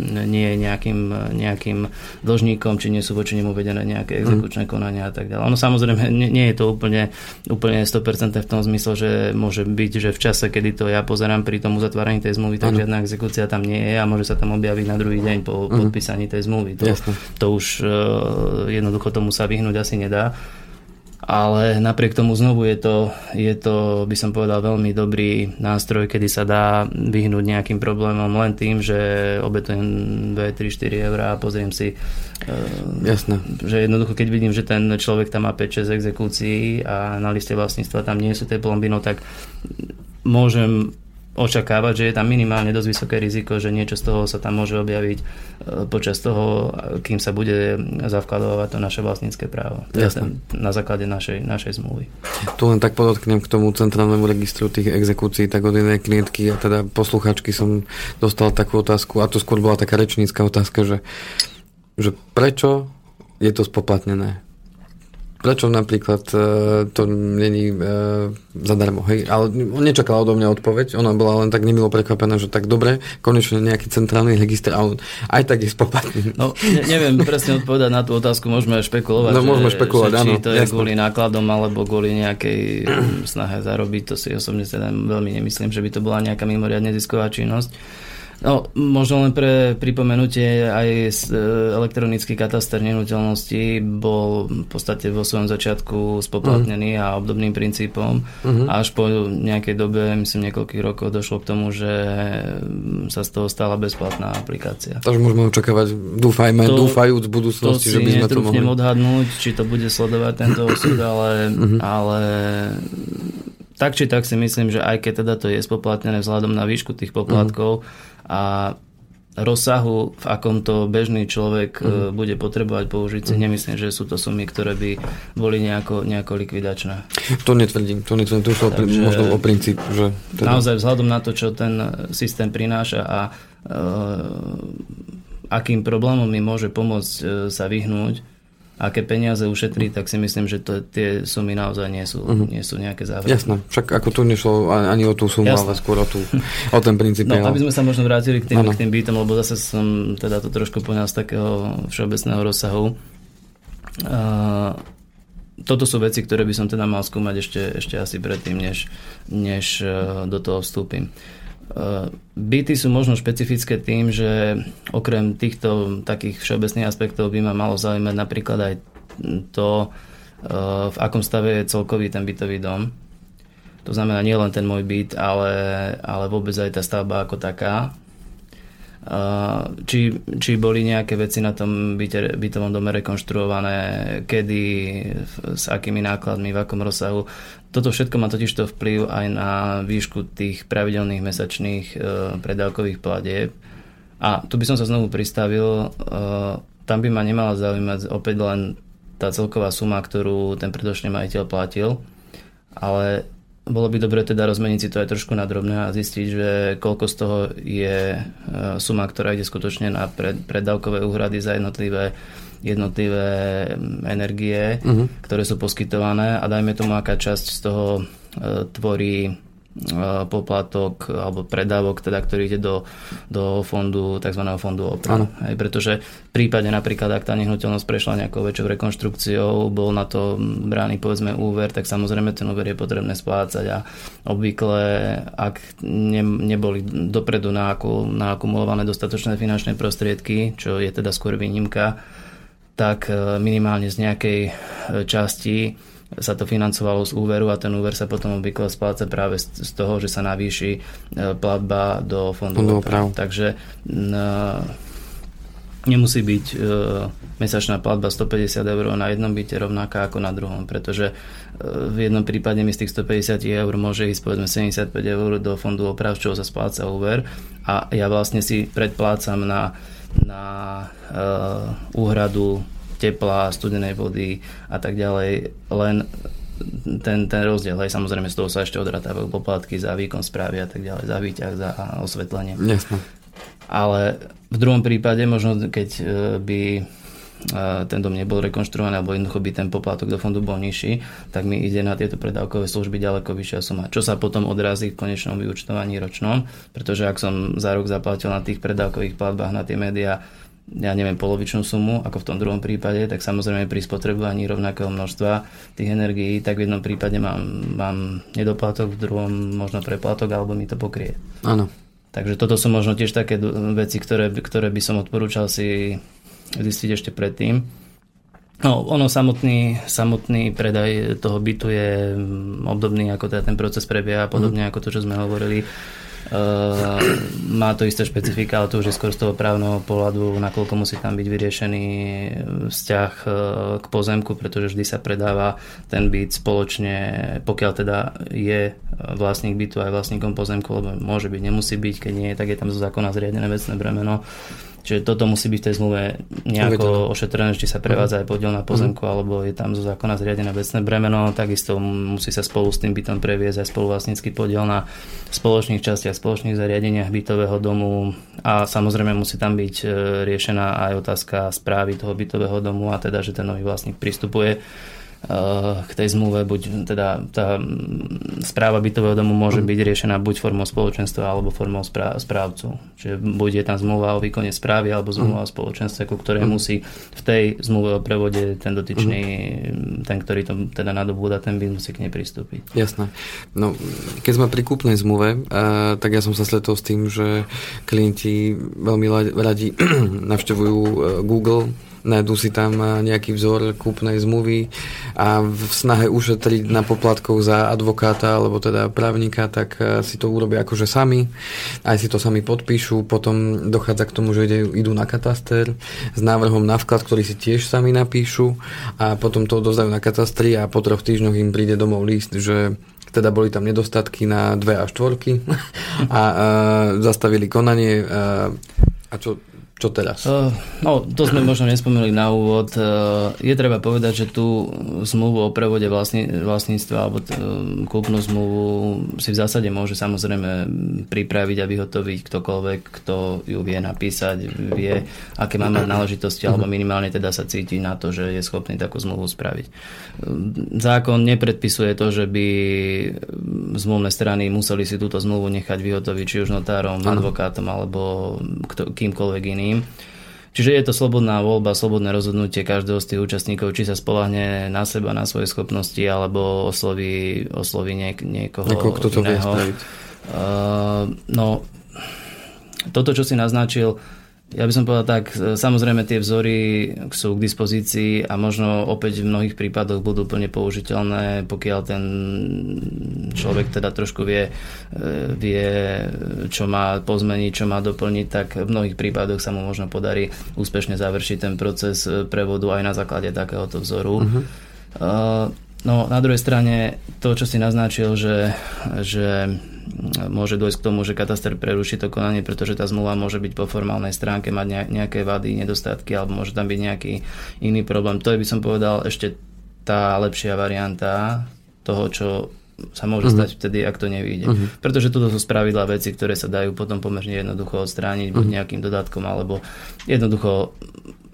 nie je nejakým, nejakým dlžníkom, či nie sú voči nemu vedené nejaké exekučné konania a tak ďalej. Ono samozrejme nie, nie je to úplne, úplne 100% v tom zmysle, že môže byť, že v čase, kedy to ja pozerám pri tom uzatváraní tej zmluvy, tak Áno. žiadna exekúcia tam nie je a môže sa tam objaviť na druhý deň po podpísaní tej zmluvy. To, to už e, jednoducho tomu sa vyhnúť asi nedá. Ale napriek tomu znovu je to, je to, by som povedal, veľmi dobrý nástroj, kedy sa dá vyhnúť nejakým problémom len tým, že obetujem 2, 3, 4 eurá a pozriem si, e, Jasné. že jednoducho keď vidím, že ten človek tam má 5-6 exekúcií a na liste vlastníctva tam nie sú tie plomby, no tak môžem očakávať, že je tam minimálne dosť vysoké riziko, že niečo z toho sa tam môže objaviť e, počas toho, kým sa bude zavkladovať to naše vlastnícke právo. Teda Jasné. ten- na základe našej, našej zmluvy. Tu len tak podotknem k tomu centrálnemu registru tých exekúcií, tak od jednej klientky a teda posluchačky som dostal takú otázku, a to skôr bola taká rečnícka otázka, že, že prečo je to spoplatnené? Prečo napríklad e, to není e, zadarmo, hej? Ale nečakala odo mňa odpoveď, ona bola len tak nemilo prekvapená, že tak dobre, konečne nejaký centrálny register, ale aj tak je spoplatnený. No, ne, neviem presne odpovedať na tú otázku, môžeme špekulovať, No, môžeme že, špekulovať, že či áno, to je jasné. kvôli nákladom alebo kvôli nejakej mm, snahe zarobiť, to si osobne teda veľmi nemyslím, že by to bola nejaká mimoriadne zisková činnosť. No, možno len pre pripomenutie, aj e, elektronický kataster nehnuteľností bol v podstate vo svojom začiatku spoplatnený a obdobným princípom. A až po nejakej dobe, myslím niekoľkých rokov, došlo k tomu, že mm, sa z toho stala bezplatná aplikácia. Takže môžeme očakávať, dúfajme, To- dúfajúc v budúcnosti, že by sme to mohli. odhadnúť, či to bude sledovať tento osud, ale, ale tak či tak si myslím, že aj keď teda to je spoplatnené vzhľadom na výšku tých poplatkov a rozsahu, v akom to bežný človek mm. bude potrebovať použiť, si nemyslím, že sú to sumy, ktoré by boli nejako, nejako likvidačné. To netvrdím, to netvrdím, to šlo pri, Takže- možno o princíp, že teda, Naozaj vzhľadom na to, čo ten systém prináša a e, akým problémom mi môže pomôcť e, sa vyhnúť, aké peniaze ušetrí, tak si myslím, že to, tie sumy naozaj nie sú, uh-huh. nie sú nejaké závažné. jasné, však ako tu nešlo ani o tú sumu, Jasné. ale skôr o, tú, o ten princíp. No, aby sme sa možno vrátili k tým, k tým bytom, lebo zase som teda to trošku poňal z takého všeobecného rozsahu. Uh, toto sú veci, ktoré by som teda mal skúmať ešte, ešte asi predtým, než, než uh, do toho vstúpim. Uh, byty sú možno špecifické tým, že okrem týchto takých všeobecných aspektov by ma malo zaujímať napríklad aj to, uh, v akom stave je celkový ten bytový dom. To znamená nielen ten môj byt, ale, ale vôbec aj tá stavba ako taká. Uh, či, či boli nejaké veci na tom byte, bytovom dome rekonštruované, kedy, s akými nákladmi, v akom rozsahu. Toto všetko má totiž to vplyv aj na výšku tých pravidelných mesačných uh, predávkových platieb. A tu by som sa znovu pristavil, uh, tam by ma nemala zaujímať opäť len tá celková suma, ktorú ten predošlý majiteľ platil, ale bolo by dobre teda rozmeniť si to aj trošku na drobné a zistiť, že koľko z toho je e, suma, ktorá ide skutočne na pred, preddavkové úhrady za jednotlivé jednotlivé mm, energie, uh-huh. ktoré sú poskytované a dajme tomu, aká časť z toho e, tvorí e, poplatok alebo predávok, teda, ktorý ide do, do fondu, tzv. fondu oprav. Hej, pretože v prípade napríklad, ak tá nehnuteľnosť prešla nejakou väčšou rekonštrukciou, bol na to brány povedzme úver, tak samozrejme ten úver je potrebné splácať a obvykle, ak ne, neboli dopredu naakumulované dostatočné finančné prostriedky, čo je teda skôr výnimka, tak e, minimálne z nejakej e, časti sa to financovalo z úveru a ten úver sa potom obvykle spláca práve z toho, že sa navýši e, platba do fondu oprav. oprav. Takže nemusí byť e, mesačná platba 150 eur na jednom byte rovnaká ako na druhom, pretože e, v jednom prípade mi z tých 150 eur môže ísť povedzme 75 eur do fondu oprav, čoho sa spláca úver a ja vlastne si predplácam na, na e, úhradu tepla, studenej vody a tak ďalej, len ten, ten rozdiel, hej, samozrejme z toho sa ešte odratávajú poplatky za výkon správy a tak ďalej, za výťah, za osvetlenie. Jasné. Ale v druhom prípade, možno keď e, by ten dom nebol rekonštruovaný alebo jednoducho by ten poplatok do fondu bol nižší, tak mi ide na tieto predávkové služby ďaleko vyššia suma. Čo sa potom odrazí v konečnom vyučtovaní ročnom, pretože ak som za rok zaplatil na tých predávkových platbách na tie médiá ja neviem, polovičnú sumu, ako v tom druhom prípade, tak samozrejme pri spotrebovaní rovnakého množstva tých energií, tak v jednom prípade mám, mám nedoplatok, v druhom možno preplatok, alebo mi to pokrie. Áno. Takže toto sú možno tiež také veci, ktoré, ktoré by som odporúčal si zistiť ešte predtým. No, ono samotný, samotný predaj toho bytu je mm, obdobný, ako teda ten proces prebieha, podobne ako to, čo sme hovorili. Uh, má to isté špecifika, ale to už je skôr z toho právneho pohľadu, nakoľko musí tam byť vyriešený vzťah uh, k pozemku, pretože vždy sa predáva ten byt spoločne, pokiaľ teda je vlastník bytu aj vlastníkom pozemku, lebo môže byť, nemusí byť, keď nie, tak je tam zo zákona zriadené vecné bremeno. Čiže toto musí byť v tej zmluve nejako Uvedené. ošetrené, či sa prevádza aj podiel na pozemku, alebo je tam zo zákona zriadené vecné bremeno, takisto musí sa spolu s tým bytom previesť aj spoluvlastnícky podiel na spoločných častiach, spoločných zariadeniach bytového domu a samozrejme musí tam byť e, riešená aj otázka správy toho bytového domu a teda, že ten nový vlastník pristupuje k tej zmluve, buď teda tá mm, správa bytového domu môže byť riešená buď formou spoločenstva alebo formou sprá- správcu. Čiže buď je tam zmluva o výkone správy alebo zmluva o spoločenstve, ku ktorej musí v tej zmluve o prevode ten dotyčný, ten, ktorý to teda nadobúda, ten by musí k nej pristúpiť. Jasné. No, keď sme pri kúpnej zmluve, uh, tak ja som sa stretol s tým, že klienti veľmi radi navštevujú uh, Google, nájdú si tam uh, nejaký vzor kúpnej zmluvy a v snahe ušetriť na poplatkoch za advokáta alebo teda právnika, tak uh, si to urobia akože sami, aj si to sami podpíšu, potom dochádza k tomu, že ide, idú na kataster s návrhom na vklad, ktorý si tiež sami napíšu a potom to odozdajú na katastri a po troch týždňoch im príde domov list, že teda boli tam nedostatky na dve a štvorky a uh, zastavili konanie uh, a čo, čo teraz? Uh, no, to sme možno nespomenuli na úvod. Uh, je treba povedať, že tú zmluvu o prevode vlastní, vlastníctva alebo t- uh, kúpnu zmluvu si v zásade môže samozrejme pripraviť a vyhotoviť ktokoľvek, kto ju vie napísať, vie, aké má mať náležitosti, alebo minimálne teda sa cíti na to, že je schopný takú zmluvu spraviť. Zákon nepredpisuje to, že by zmluvné strany museli si túto zmluvu nechať vyhotoviť či už notárom, advokátom alebo kto, kýmkoľvek iným iným. Čiže je to slobodná voľba, slobodné rozhodnutie každého z tých účastníkov, či sa spolahne na seba, na svoje schopnosti, alebo osloví, osloví niek- niekoho Niekoho, kto to vie spraviť. Uh, no, toto, čo si naznačil, ja by som povedal tak, e, samozrejme tie vzory sú k dispozícii a možno opäť v mnohých prípadoch budú plne použiteľné, pokiaľ ten človek teda trošku vie, e, vie čo má pozmeniť, čo má doplniť, tak v mnohých prípadoch sa mu možno podarí úspešne završiť ten proces e, prevodu aj na základe takéhoto vzoru. Uh-huh. No na druhej strane to, čo si naznačil, že, že môže dôjsť k tomu, že kataster preruší to konanie, pretože tá zmluva môže byť po formálnej stránke, mať nejaké vady, nedostatky alebo môže tam byť nejaký iný problém. To je by som povedal ešte tá lepšia varianta toho, čo sa môže uh-huh. stať vtedy, ak to nevyjde. Uh-huh. Pretože toto sú spravidla veci, ktoré sa dajú potom pomerne jednoducho odstrániť uh-huh. buď nejakým dodatkom, alebo jednoducho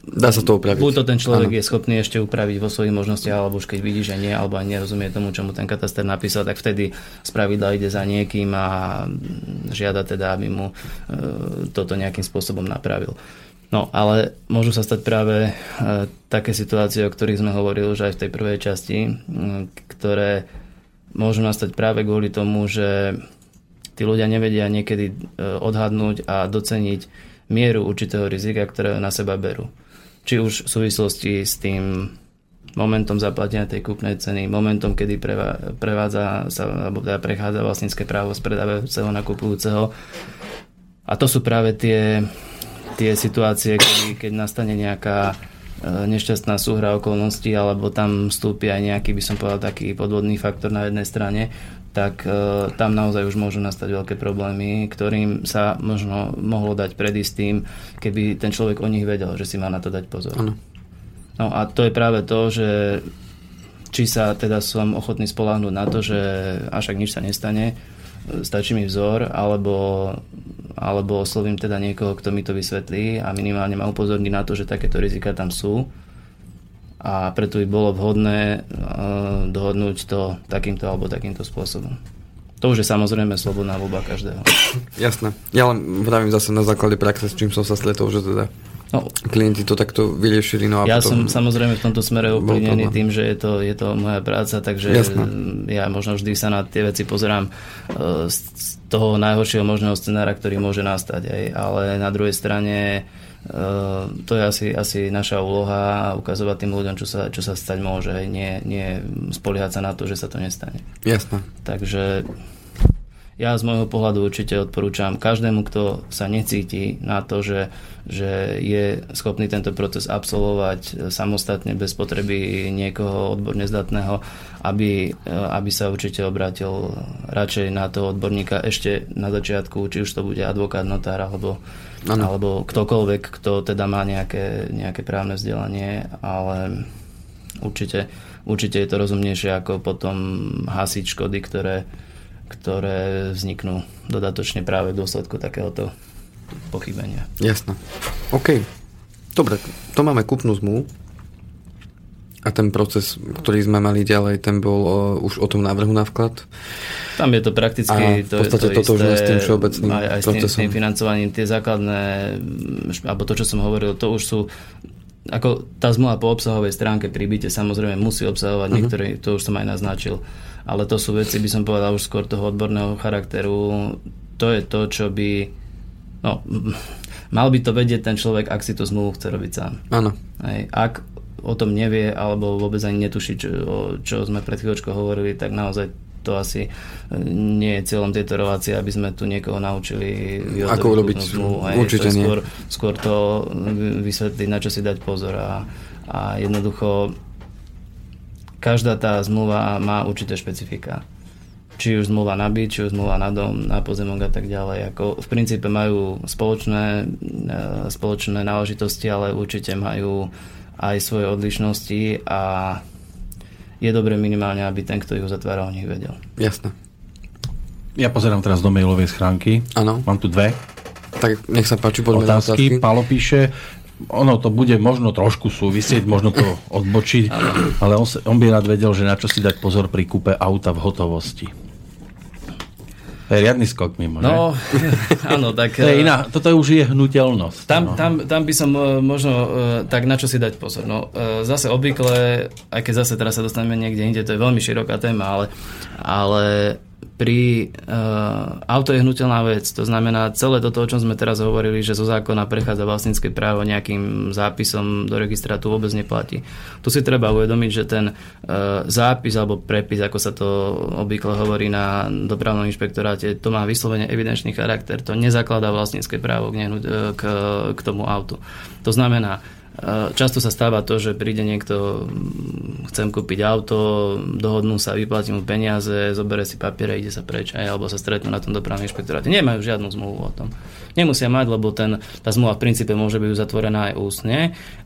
Dá sa to upraviť. Buď to ten človek ano. je schopný ešte upraviť vo svojich možnostiach, alebo už keď vidí, že nie, alebo aj nerozumie tomu, čo mu ten kataster napísal, tak vtedy spravidla ide za niekým a žiada teda, aby mu e, toto nejakým spôsobom napravil. No, ale môžu sa stať práve e, také situácie, o ktorých sme hovorili už aj v tej prvej časti, ktoré môžu nastať práve kvôli tomu, že tí ľudia nevedia niekedy e, odhadnúť a doceniť mieru určitého rizika, ktoré na seba berú či už v súvislosti s tým momentom zaplatenia tej kúpnej ceny, momentom, kedy prevádza sa, alebo teda prechádza vlastnícke právo z predávajúceho na kupujúceho. A to sú práve tie, tie situácie, kedy, keď nastane nejaká e, nešťastná súhra okolností, alebo tam vstúpi aj nejaký, by som povedal, taký podvodný faktor na jednej strane, tak e, tam naozaj už môžu nastať veľké problémy, ktorým sa možno mohlo dať predísť tým, keby ten človek o nich vedel, že si má na to dať pozor. Ano. No a to je práve to, že či sa teda som ochotný spoláhnuť na to, že až ak nič sa nestane, stačí mi vzor, alebo, alebo oslovím teda niekoho, kto mi to vysvetlí a minimálne ma upozorní na to, že takéto rizika tam sú a preto by bolo vhodné uh, dohodnúť to takýmto alebo takýmto spôsobom. To už je samozrejme slobodná voľba každého. Jasné. Ja len vravím zase na základe praxe, s čím som sa stretol, že teda no, klienti to takto vyriešili. No a ja potom som samozrejme v tomto smere ovplyvnený tým, že je to, je to moja práca, takže Jasné. ja možno vždy sa na tie veci pozerám uh, z, toho najhoršieho možného scenára, ktorý môže nastať. Aj. Ale na druhej strane to je asi, asi naša úloha ukazovať tým ľuďom, čo sa, čo sa stať môže, nie, nie spoliehať sa na to, že sa to nestane. Jasné. Takže ja z môjho pohľadu určite odporúčam každému, kto sa necíti na to, že, že je schopný tento proces absolvovať samostatne bez potreby niekoho odborne zdatného, aby, aby sa určite obrátil radšej na toho odborníka ešte na začiatku, či už to bude advokát, notár alebo ano. alebo ktokoľvek, kto teda má nejaké, nejaké právne vzdelanie, ale určite, určite je to rozumnejšie ako potom hasiť škody, ktoré, ktoré vzniknú dodatočne práve v dôsledku takéhoto pochybenia. Jasné. OK. Dobre, to máme kúpnu zmluvu. A ten proces, ktorý sme mali ďalej, ten bol o, už o tom návrhu na vklad? Tam je to prakticky A v to, podstate je to totožné isté, s tým všeobecným aj, aj s tým, tým financovaním, tie základné, alebo to, čo som hovoril, to už sú ako tá zmluva po obsahovej stránke pri byte samozrejme musí obsahovať uh-huh. niektoré, to už som aj naznačil, ale to sú veci, by som povedal už skôr toho odborného charakteru. To je to, čo by no, mal by to vedieť ten človek, ak si tú zmluvu chce robiť sám. Áno. Hej. Ak o tom nevie alebo vôbec ani netuší, čo, o čo sme pred chvíľočkou hovorili, tak naozaj to asi e, nie je cieľom tejto relácie, aby sme tu niekoho naučili Ako urobiť, zmluvu. Určite to nie. skôr, skôr to vysvetliť, na čo si dať pozor a, a jednoducho každá tá zmluva má určité špecifika. Či už zmluva na byt, či už zmluva na dom, na pozemok a tak ďalej. Ako v princípe majú spoločné, e, spoločné náležitosti, ale určite majú aj svoje odlišnosti a je dobre minimálne, aby ten, kto ich uzatvára, o nich vedel. Jasné. Ja pozerám teraz do mailovej schránky. Áno. Mám tu dve Tak nech sa páči, poďme otázky. otázky. Palo píše, ono to bude možno trošku súvisieť, možno to odbočiť, ale on, on by rád vedel, že na čo si dať pozor pri kúpe auta v hotovosti. Riadny skok mimo, že? No, áno, tak... To je e, iná, toto už je hnutelnosť. Tam, no. tam, tam by som e, možno e, tak na čo si dať pozor. No, zase obvykle, aj keď zase teraz sa dostaneme niekde inde, to je veľmi široká téma, ale, ale pri uh, auto je hnutelná vec, to znamená celé toto, o čom sme teraz hovorili, že zo zákona prechádza vlastnícke právo nejakým zápisom do registrátu vôbec neplatí. Tu si treba uvedomiť, že ten uh, zápis alebo prepis, ako sa to obvykle hovorí na dopravnom inšpektoráte, to má vyslovene evidenčný charakter, to nezakladá vlastnícke právo k, nehnu- k, k tomu autu. To znamená, Často sa stáva to, že príde niekto, mm, chcem kúpiť auto, dohodnú sa, vyplatí mu peniaze, zobere si papiere, ide sa preč, aj, alebo sa stretnú na tom dopravnom inšpektoráte. Nemajú žiadnu zmluvu o tom. Nemusia mať, lebo ten, tá zmluva v princípe môže byť uzatvorená aj ústne.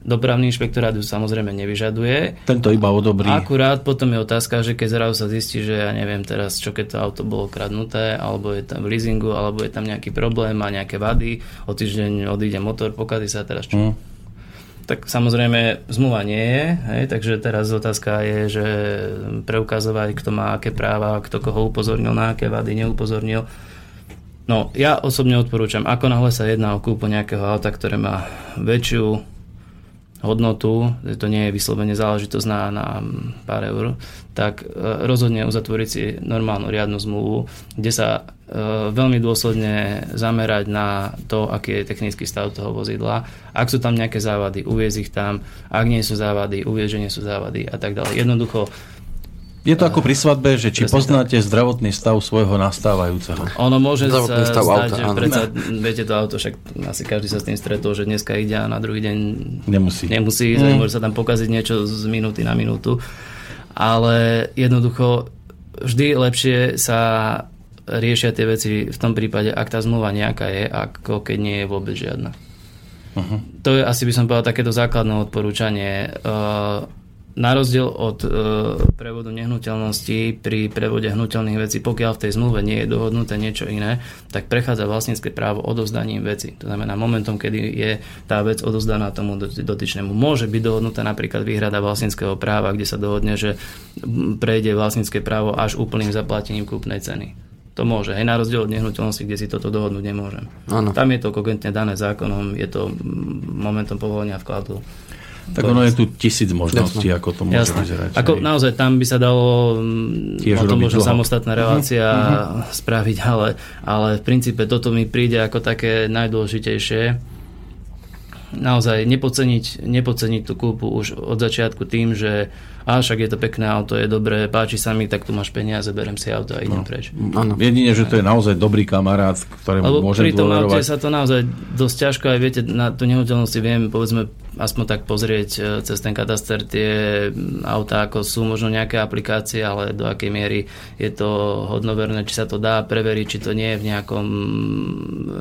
Dopravný inšpektorát ju samozrejme nevyžaduje. Tento iba odobrí. Akurát potom je otázka, že keď zrazu sa zistí, že ja neviem teraz, čo keď to auto bolo kradnuté, alebo je tam v leasingu, alebo je tam nejaký problém, má nejaké vady, o týždeň odíde motor, pokazí sa teraz čo? Hm. Tak samozrejme zmluva nie je, hej, takže teraz otázka je, že preukazovať, kto má aké práva, kto koho upozornil, na aké vady neupozornil. No, ja osobne odporúčam, ako náhle sa jedná o kúpu nejakého auta, ktoré má väčšiu hodnotu, že to nie je vyslovene záležitosť na, na pár eur, tak e, rozhodne uzatvoriť si normálnu riadnu zmluvu, kde sa veľmi dôsledne zamerať na to, aký je technický stav toho vozidla. Ak sú tam nejaké závady, uviezť ich tam. Ak nie sú závady, uviezť, že nie sú závady a tak ďalej. Jednoducho Je to ako pri svadbe, že či poznáte zdravotný stav svojho nastávajúceho. Ono môže sa Zdravotný stav stať, auta, že áno. predsa, viete to auto, však asi každý sa s tým stretol, že dneska ide a na druhý deň Nemusí. nemusí mm. môže sa tam pokaziť niečo z minúty na minútu. Ale jednoducho vždy lepšie sa riešia tie veci v tom prípade, ak tá zmluva nejaká je, ako keď nie je vôbec žiadna. Uh-huh. To je asi by som povedal takéto základné odporúčanie. Uh, Na rozdiel od uh, prevodu nehnuteľností pri prevode hnutelných vecí, pokiaľ v tej zmluve nie je dohodnuté niečo iné, tak prechádza vlastnícke právo odovzdaním veci. To znamená momentom, kedy je tá vec odovzdaná tomu dot- dotyčnému. Môže byť dohodnutá napríklad výhrada vlastníckého práva, kde sa dohodne, že prejde vlastnícke právo až úplným zaplatením kúpnej ceny. To môže. Aj na rozdiel od nehnuteľnosti, kde si toto dohodnúť nemôžem. Áno. Tam je to kogentne dané zákonom, je to momentom povolenia vkladu. Tak ono je tu tisíc možností, ako to môže Jasné. vyzerať. Ako hej. naozaj tam by sa dalo mm, Tiež o tom možno dlho. samostatná relácia uh-huh. spraviť, ale, ale v princípe toto mi príde ako také najdôležitejšie. Naozaj nepoceniť, nepoceniť tú kúpu už od začiatku tým, že a však je to pekné auto, je dobré, páči sa mi, tak tu máš peniaze, berem si auto a idem no. preč. Áno. Jedine, že to je naozaj dobrý kamarát, ktorému Lebo môžem pri tom aute sa to naozaj dosť ťažko aj viete, na tú nehnuteľnosť si viem povedzme aspoň tak pozrieť e, cez ten kataster tie autá, ako sú možno nejaké aplikácie, ale do akej miery je to hodnoverné, či sa to dá preveriť, či to nie je v nejakom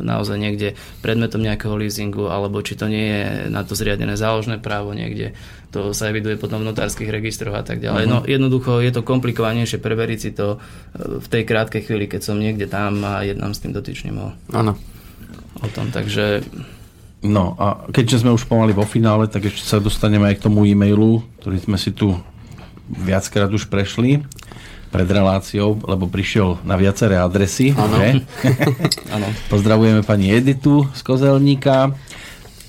naozaj niekde predmetom nejakého leasingu, alebo či to nie je na to zriadené záložné právo niekde. To sa eviduje potom v notárskych registroch a tak ďalej. No jednoducho je to komplikovanejšie preveriť si to e, v tej krátkej chvíli, keď som niekde tam a jednám s tým dotyčným o, Áno. o tom. Takže No a keďže sme už pomaly vo finále, tak ešte sa dostaneme aj k tomu e-mailu, ktorý sme si tu viackrát už prešli pred reláciou, lebo prišiel na viaceré adresy. Áno. Pozdravujeme pani Editu z Kozelníka.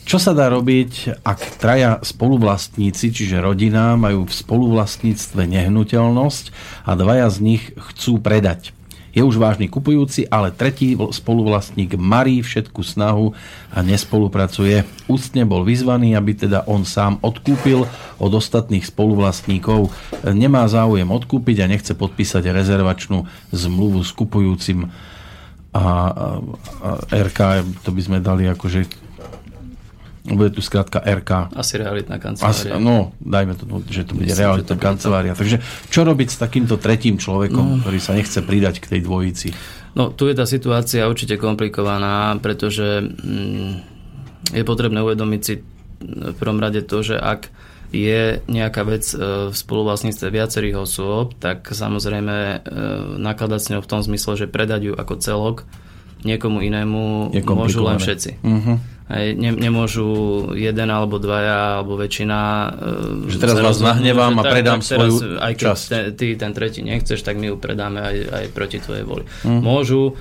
Čo sa dá robiť, ak traja spoluvlastníci, čiže rodina, majú v spoluvlastníctve nehnuteľnosť a dvaja z nich chcú predať? Je už vážny kupujúci, ale tretí vl- spoluvlastník marí všetku snahu a nespolupracuje. Ústne bol vyzvaný, aby teda on sám odkúpil od ostatných spoluvlastníkov. Nemá záujem odkúpiť a nechce podpísať rezervačnú zmluvu s kupujúcim a, a, a RK, to by sme dali akože bude tu skrátka RK. Asi realitná Asi, kancelária. no, dajme to, že to bude Myslím, realitná to kancelária. Takže čo robiť s takýmto tretím človekom, ktorý sa nechce pridať k tej dvojici? No, tu je tá situácia určite komplikovaná, pretože mm, je potrebné uvedomiť si v prvom rade to, že ak je nejaká vec e, v spoluvlastníctve viacerých osôb, tak samozrejme e, nakladať s ňou v tom zmysle, že predať ju ako celok niekomu inému môžu len všetci. Uh-huh. Hej, ne, nemôžu jeden alebo dvaja alebo väčšina e, Že teraz vás nahnevám a predám teraz, svoju aj keď časť. Ten, ty ten tretí nechceš, tak my ju predáme aj, aj proti tvojej voli. Mhm. Môžu e,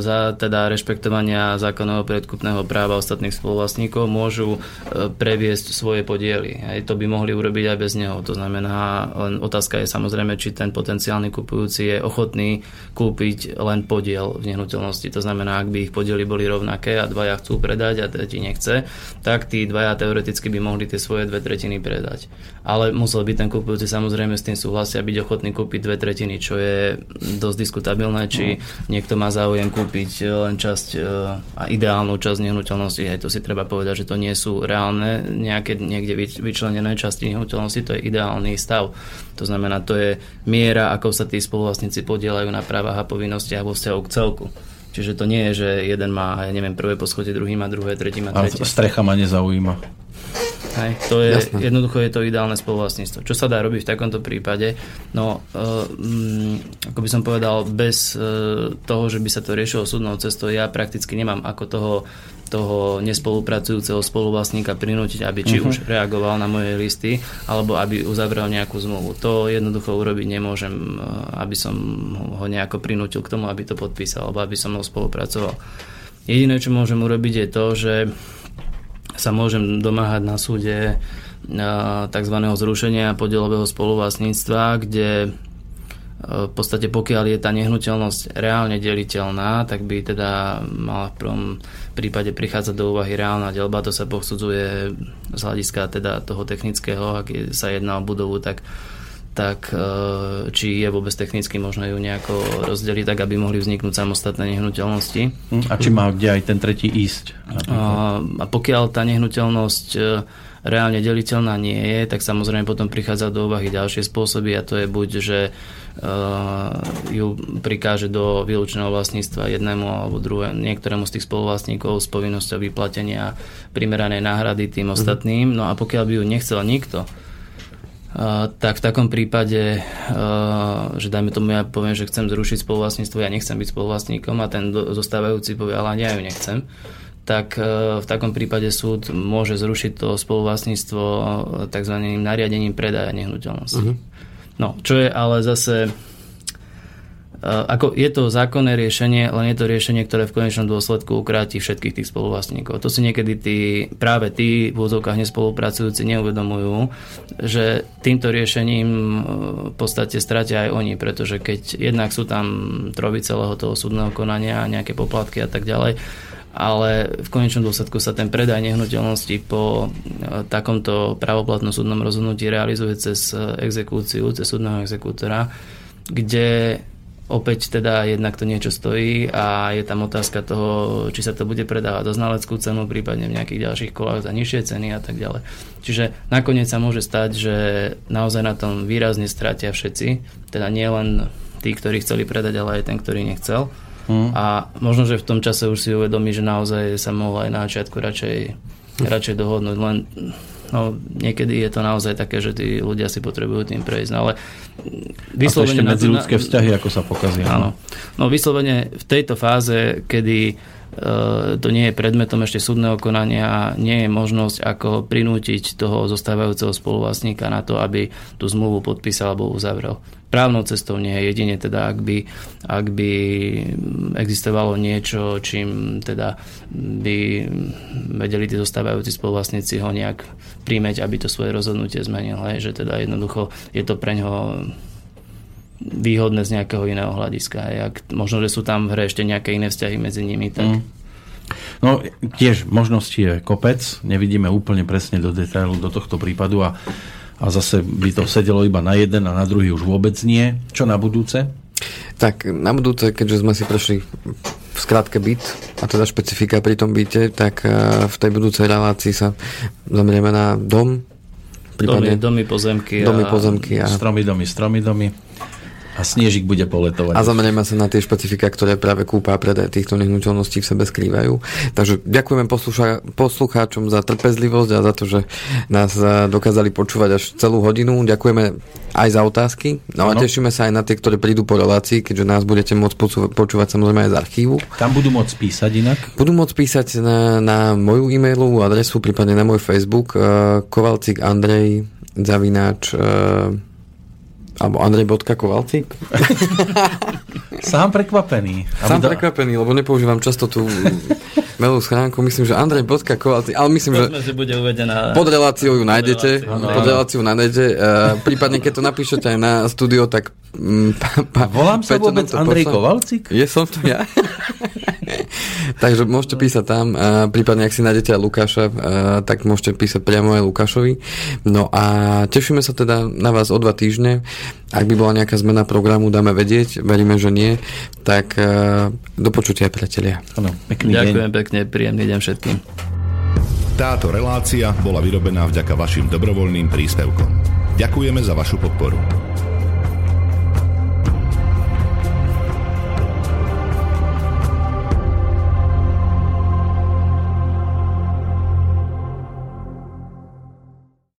za teda rešpektovania zákonného predkupného práva ostatných spoluvlastníkov môžu e, previesť svoje podiely. Hej, to by mohli urobiť aj bez neho. To znamená, len otázka je samozrejme, či ten potenciálny kupujúci je ochotný kúpiť len podiel v nehnuteľnosti. To znamená, ak by ich podiely boli rovnaké a dvaja chcú predať a tretí nechce, tak tí dvaja teoreticky by mohli tie svoje dve tretiny predať. Ale musel by ten kupujúci samozrejme s tým súhlasia byť ochotný kúpiť dve tretiny, čo je dosť diskutabilné, či niekto má záujem kúpiť len časť e, a ideálnu časť nehnuteľnosti. Aj to si treba povedať, že to nie sú reálne nejaké niekde vyč- vyčlenené časti nehnuteľnosti, to je ideálny stav. To znamená, to je miera, ako sa tí spoluvlastníci podielajú na právach a povinnostiach vo vzťahu k celku. Čiže to nie je, že jeden má, ja neviem, prvé poschodie, druhý má druhé, tretí má A tretie. strecha ma nezaujíma. Hej, to je, Jasné. jednoducho je to ideálne spoluvlastníctvo. Čo sa dá robiť v takomto prípade? No, mm, ako by som povedal, bez uh, toho, že by sa to riešilo súdnou cestou, ja prakticky nemám ako toho toho nespolupracujúceho spoluvlastníka prinútiť, aby či uh-huh. už reagoval na moje listy, alebo aby uzavrel nejakú zmluvu. To jednoducho urobiť nemôžem, eh, aby som ho nejako prinútil k tomu, aby to podpísal, alebo aby som mnou spolupracoval. Jediné, čo môžem urobiť je to, že sa môžem domáhať na súde tzv. zrušenia podielového spoluvlastníctva, kde e, v podstate pokiaľ je tá nehnuteľnosť reálne deliteľná, tak by teda mala v prvom prípade prichádzať do úvahy reálna delba. To sa posudzuje z hľadiska teda toho technického, ak sa jedná o budovu, tak tak e, či je vôbec technicky možné ju nejako rozdeliť, tak aby mohli vzniknúť samostatné nehnuteľnosti. Hm? A či má kde aj ten tretí ísť? A, pokiaľ tá nehnuteľnosť e, reálne deliteľná nie je, tak samozrejme potom prichádza do úvahy ďalšie spôsoby a to je buď, že uh, ju prikáže do vylúčeného vlastníctva jednému alebo druhému, niektorému z tých spoluvlastníkov s povinnosťou vyplatenia primeranej náhrady tým ostatným. No a pokiaľ by ju nechcel nikto, tak v takom prípade, že dajme tomu, ja poviem, že chcem zrušiť spoluvlastníctvo, ja nechcem byť spoluvlastníkom a ten zostávajúci povie, ale ja ju nechcem, tak uh, v takom prípade súd môže zrušiť to spoluvlastníctvo tzv. nariadením predaja nehnuteľnosti. Uh-huh. No, čo je ale zase ako je to zákonné riešenie, len je to riešenie, ktoré v konečnom dôsledku ukráti všetkých tých spoluvlastníkov. To si niekedy tí, práve tí v úzovkách nespolupracujúci neuvedomujú, že týmto riešením v podstate stratia aj oni, pretože keď jednak sú tam troby celého toho súdneho konania, nejaké poplatky a tak ďalej, ale v konečnom dôsledku sa ten predaj nehnuteľnosti po takomto pravoplatnom súdnom rozhodnutí realizuje cez exekúciu, cez súdneho exekútora, kde opäť teda jednak to niečo stojí a je tam otázka toho, či sa to bude predávať za znaleckú cenu, prípadne v nejakých ďalších kolách za nižšie ceny a tak ďalej. Čiže nakoniec sa môže stať, že naozaj na tom výrazne stratia všetci, teda nie len tí, ktorí chceli predať, ale aj ten, ktorý nechcel. Hmm. A možno, že v tom čase už si uvedomí, že naozaj sa mohol aj na začiatku radšej, radšej dohodnúť, len no, niekedy je to naozaj také, že tí ľudia si potrebujú tým prejsť. No, ale vyslovene... A ešte medzi ľudské vzťahy, ako sa pokazia. Áno. No vyslovene v tejto fáze, kedy to nie je predmetom ešte súdneho konania a nie je možnosť ako prinútiť toho zostávajúceho spoluvlastníka na to, aby tú zmluvu podpísal alebo uzavrel. Právnou cestou nie je jedine teda, ak by, ak by existovalo niečo, čím teda by vedeli tí zostávajúci spoluvlastníci ho nejak príjmeť, aby to svoje rozhodnutie zmenil. Hej, že teda jednoducho je to pre ňoho výhodné z nejakého iného hľadiska. Hej. Ak, možno, že sú tam v hre ešte nejaké iné vzťahy medzi nimi, tak... Mm. No tiež možností je kopec, nevidíme úplne presne do detailu do tohto prípadu a a zase by to sedelo iba na jeden a na druhý už vôbec nie. Čo na budúce? Tak na budúce, keďže sme si prešli v skratke byt a teda špecifika pri tom byte, tak eh, v tej budúcej relácii sa zamrieme na dom, prípadne domy, domy pozemky. Domy, pozemky a... Stromy, domy, stromy, domy. A sniežik bude poletovať. A zamerieme sa na tie špecifika, ktoré práve kúpa a predaj týchto nehnuteľností v sebe skrývajú. Takže ďakujeme poslucha- poslucháčom za trpezlivosť a za to, že nás eh, dokázali počúvať až celú hodinu. Ďakujeme aj za otázky. No a tešíme sa aj na tie, ktoré prídu po relácii, keďže nás budete môcť počúvať samozrejme aj z archívu. Tam budú môcť písať inak? Budú môcť písať na, na moju e-mailovú adresu, prípadne na môj Facebook uh, Kovalcik Andrej zavináč uh, alebo Andrej.kovalcík? Sám prekvapený. Sám do... prekvapený, lebo nepoužívam často tú mailú schránku. Myslím, že Andrej.kovalcík, ale myslím, že že bude uvedená pod reláciou ju nájdete. Pod reláciu nájdete. Uh, prípadne, keď to napíšete aj na studio, tak Mm, pa, pa, Volám sa vôbec Andrej Kovalcik? Je som to ja. Takže môžete písať tam, prípadne ak si nájdete aj Lukáša, tak môžete písať priamo aj Lukášovi. No a tešíme sa teda na vás o dva týždne. Ak by bola nejaká zmena programu, dáme vedieť, veríme, že nie. Tak do počutia, priatelia. Ano, pekný Ďakujem deň. pekne, príjemný deň všetkým. Táto relácia bola vyrobená vďaka vašim dobrovoľným príspevkom. Ďakujeme za vašu podporu.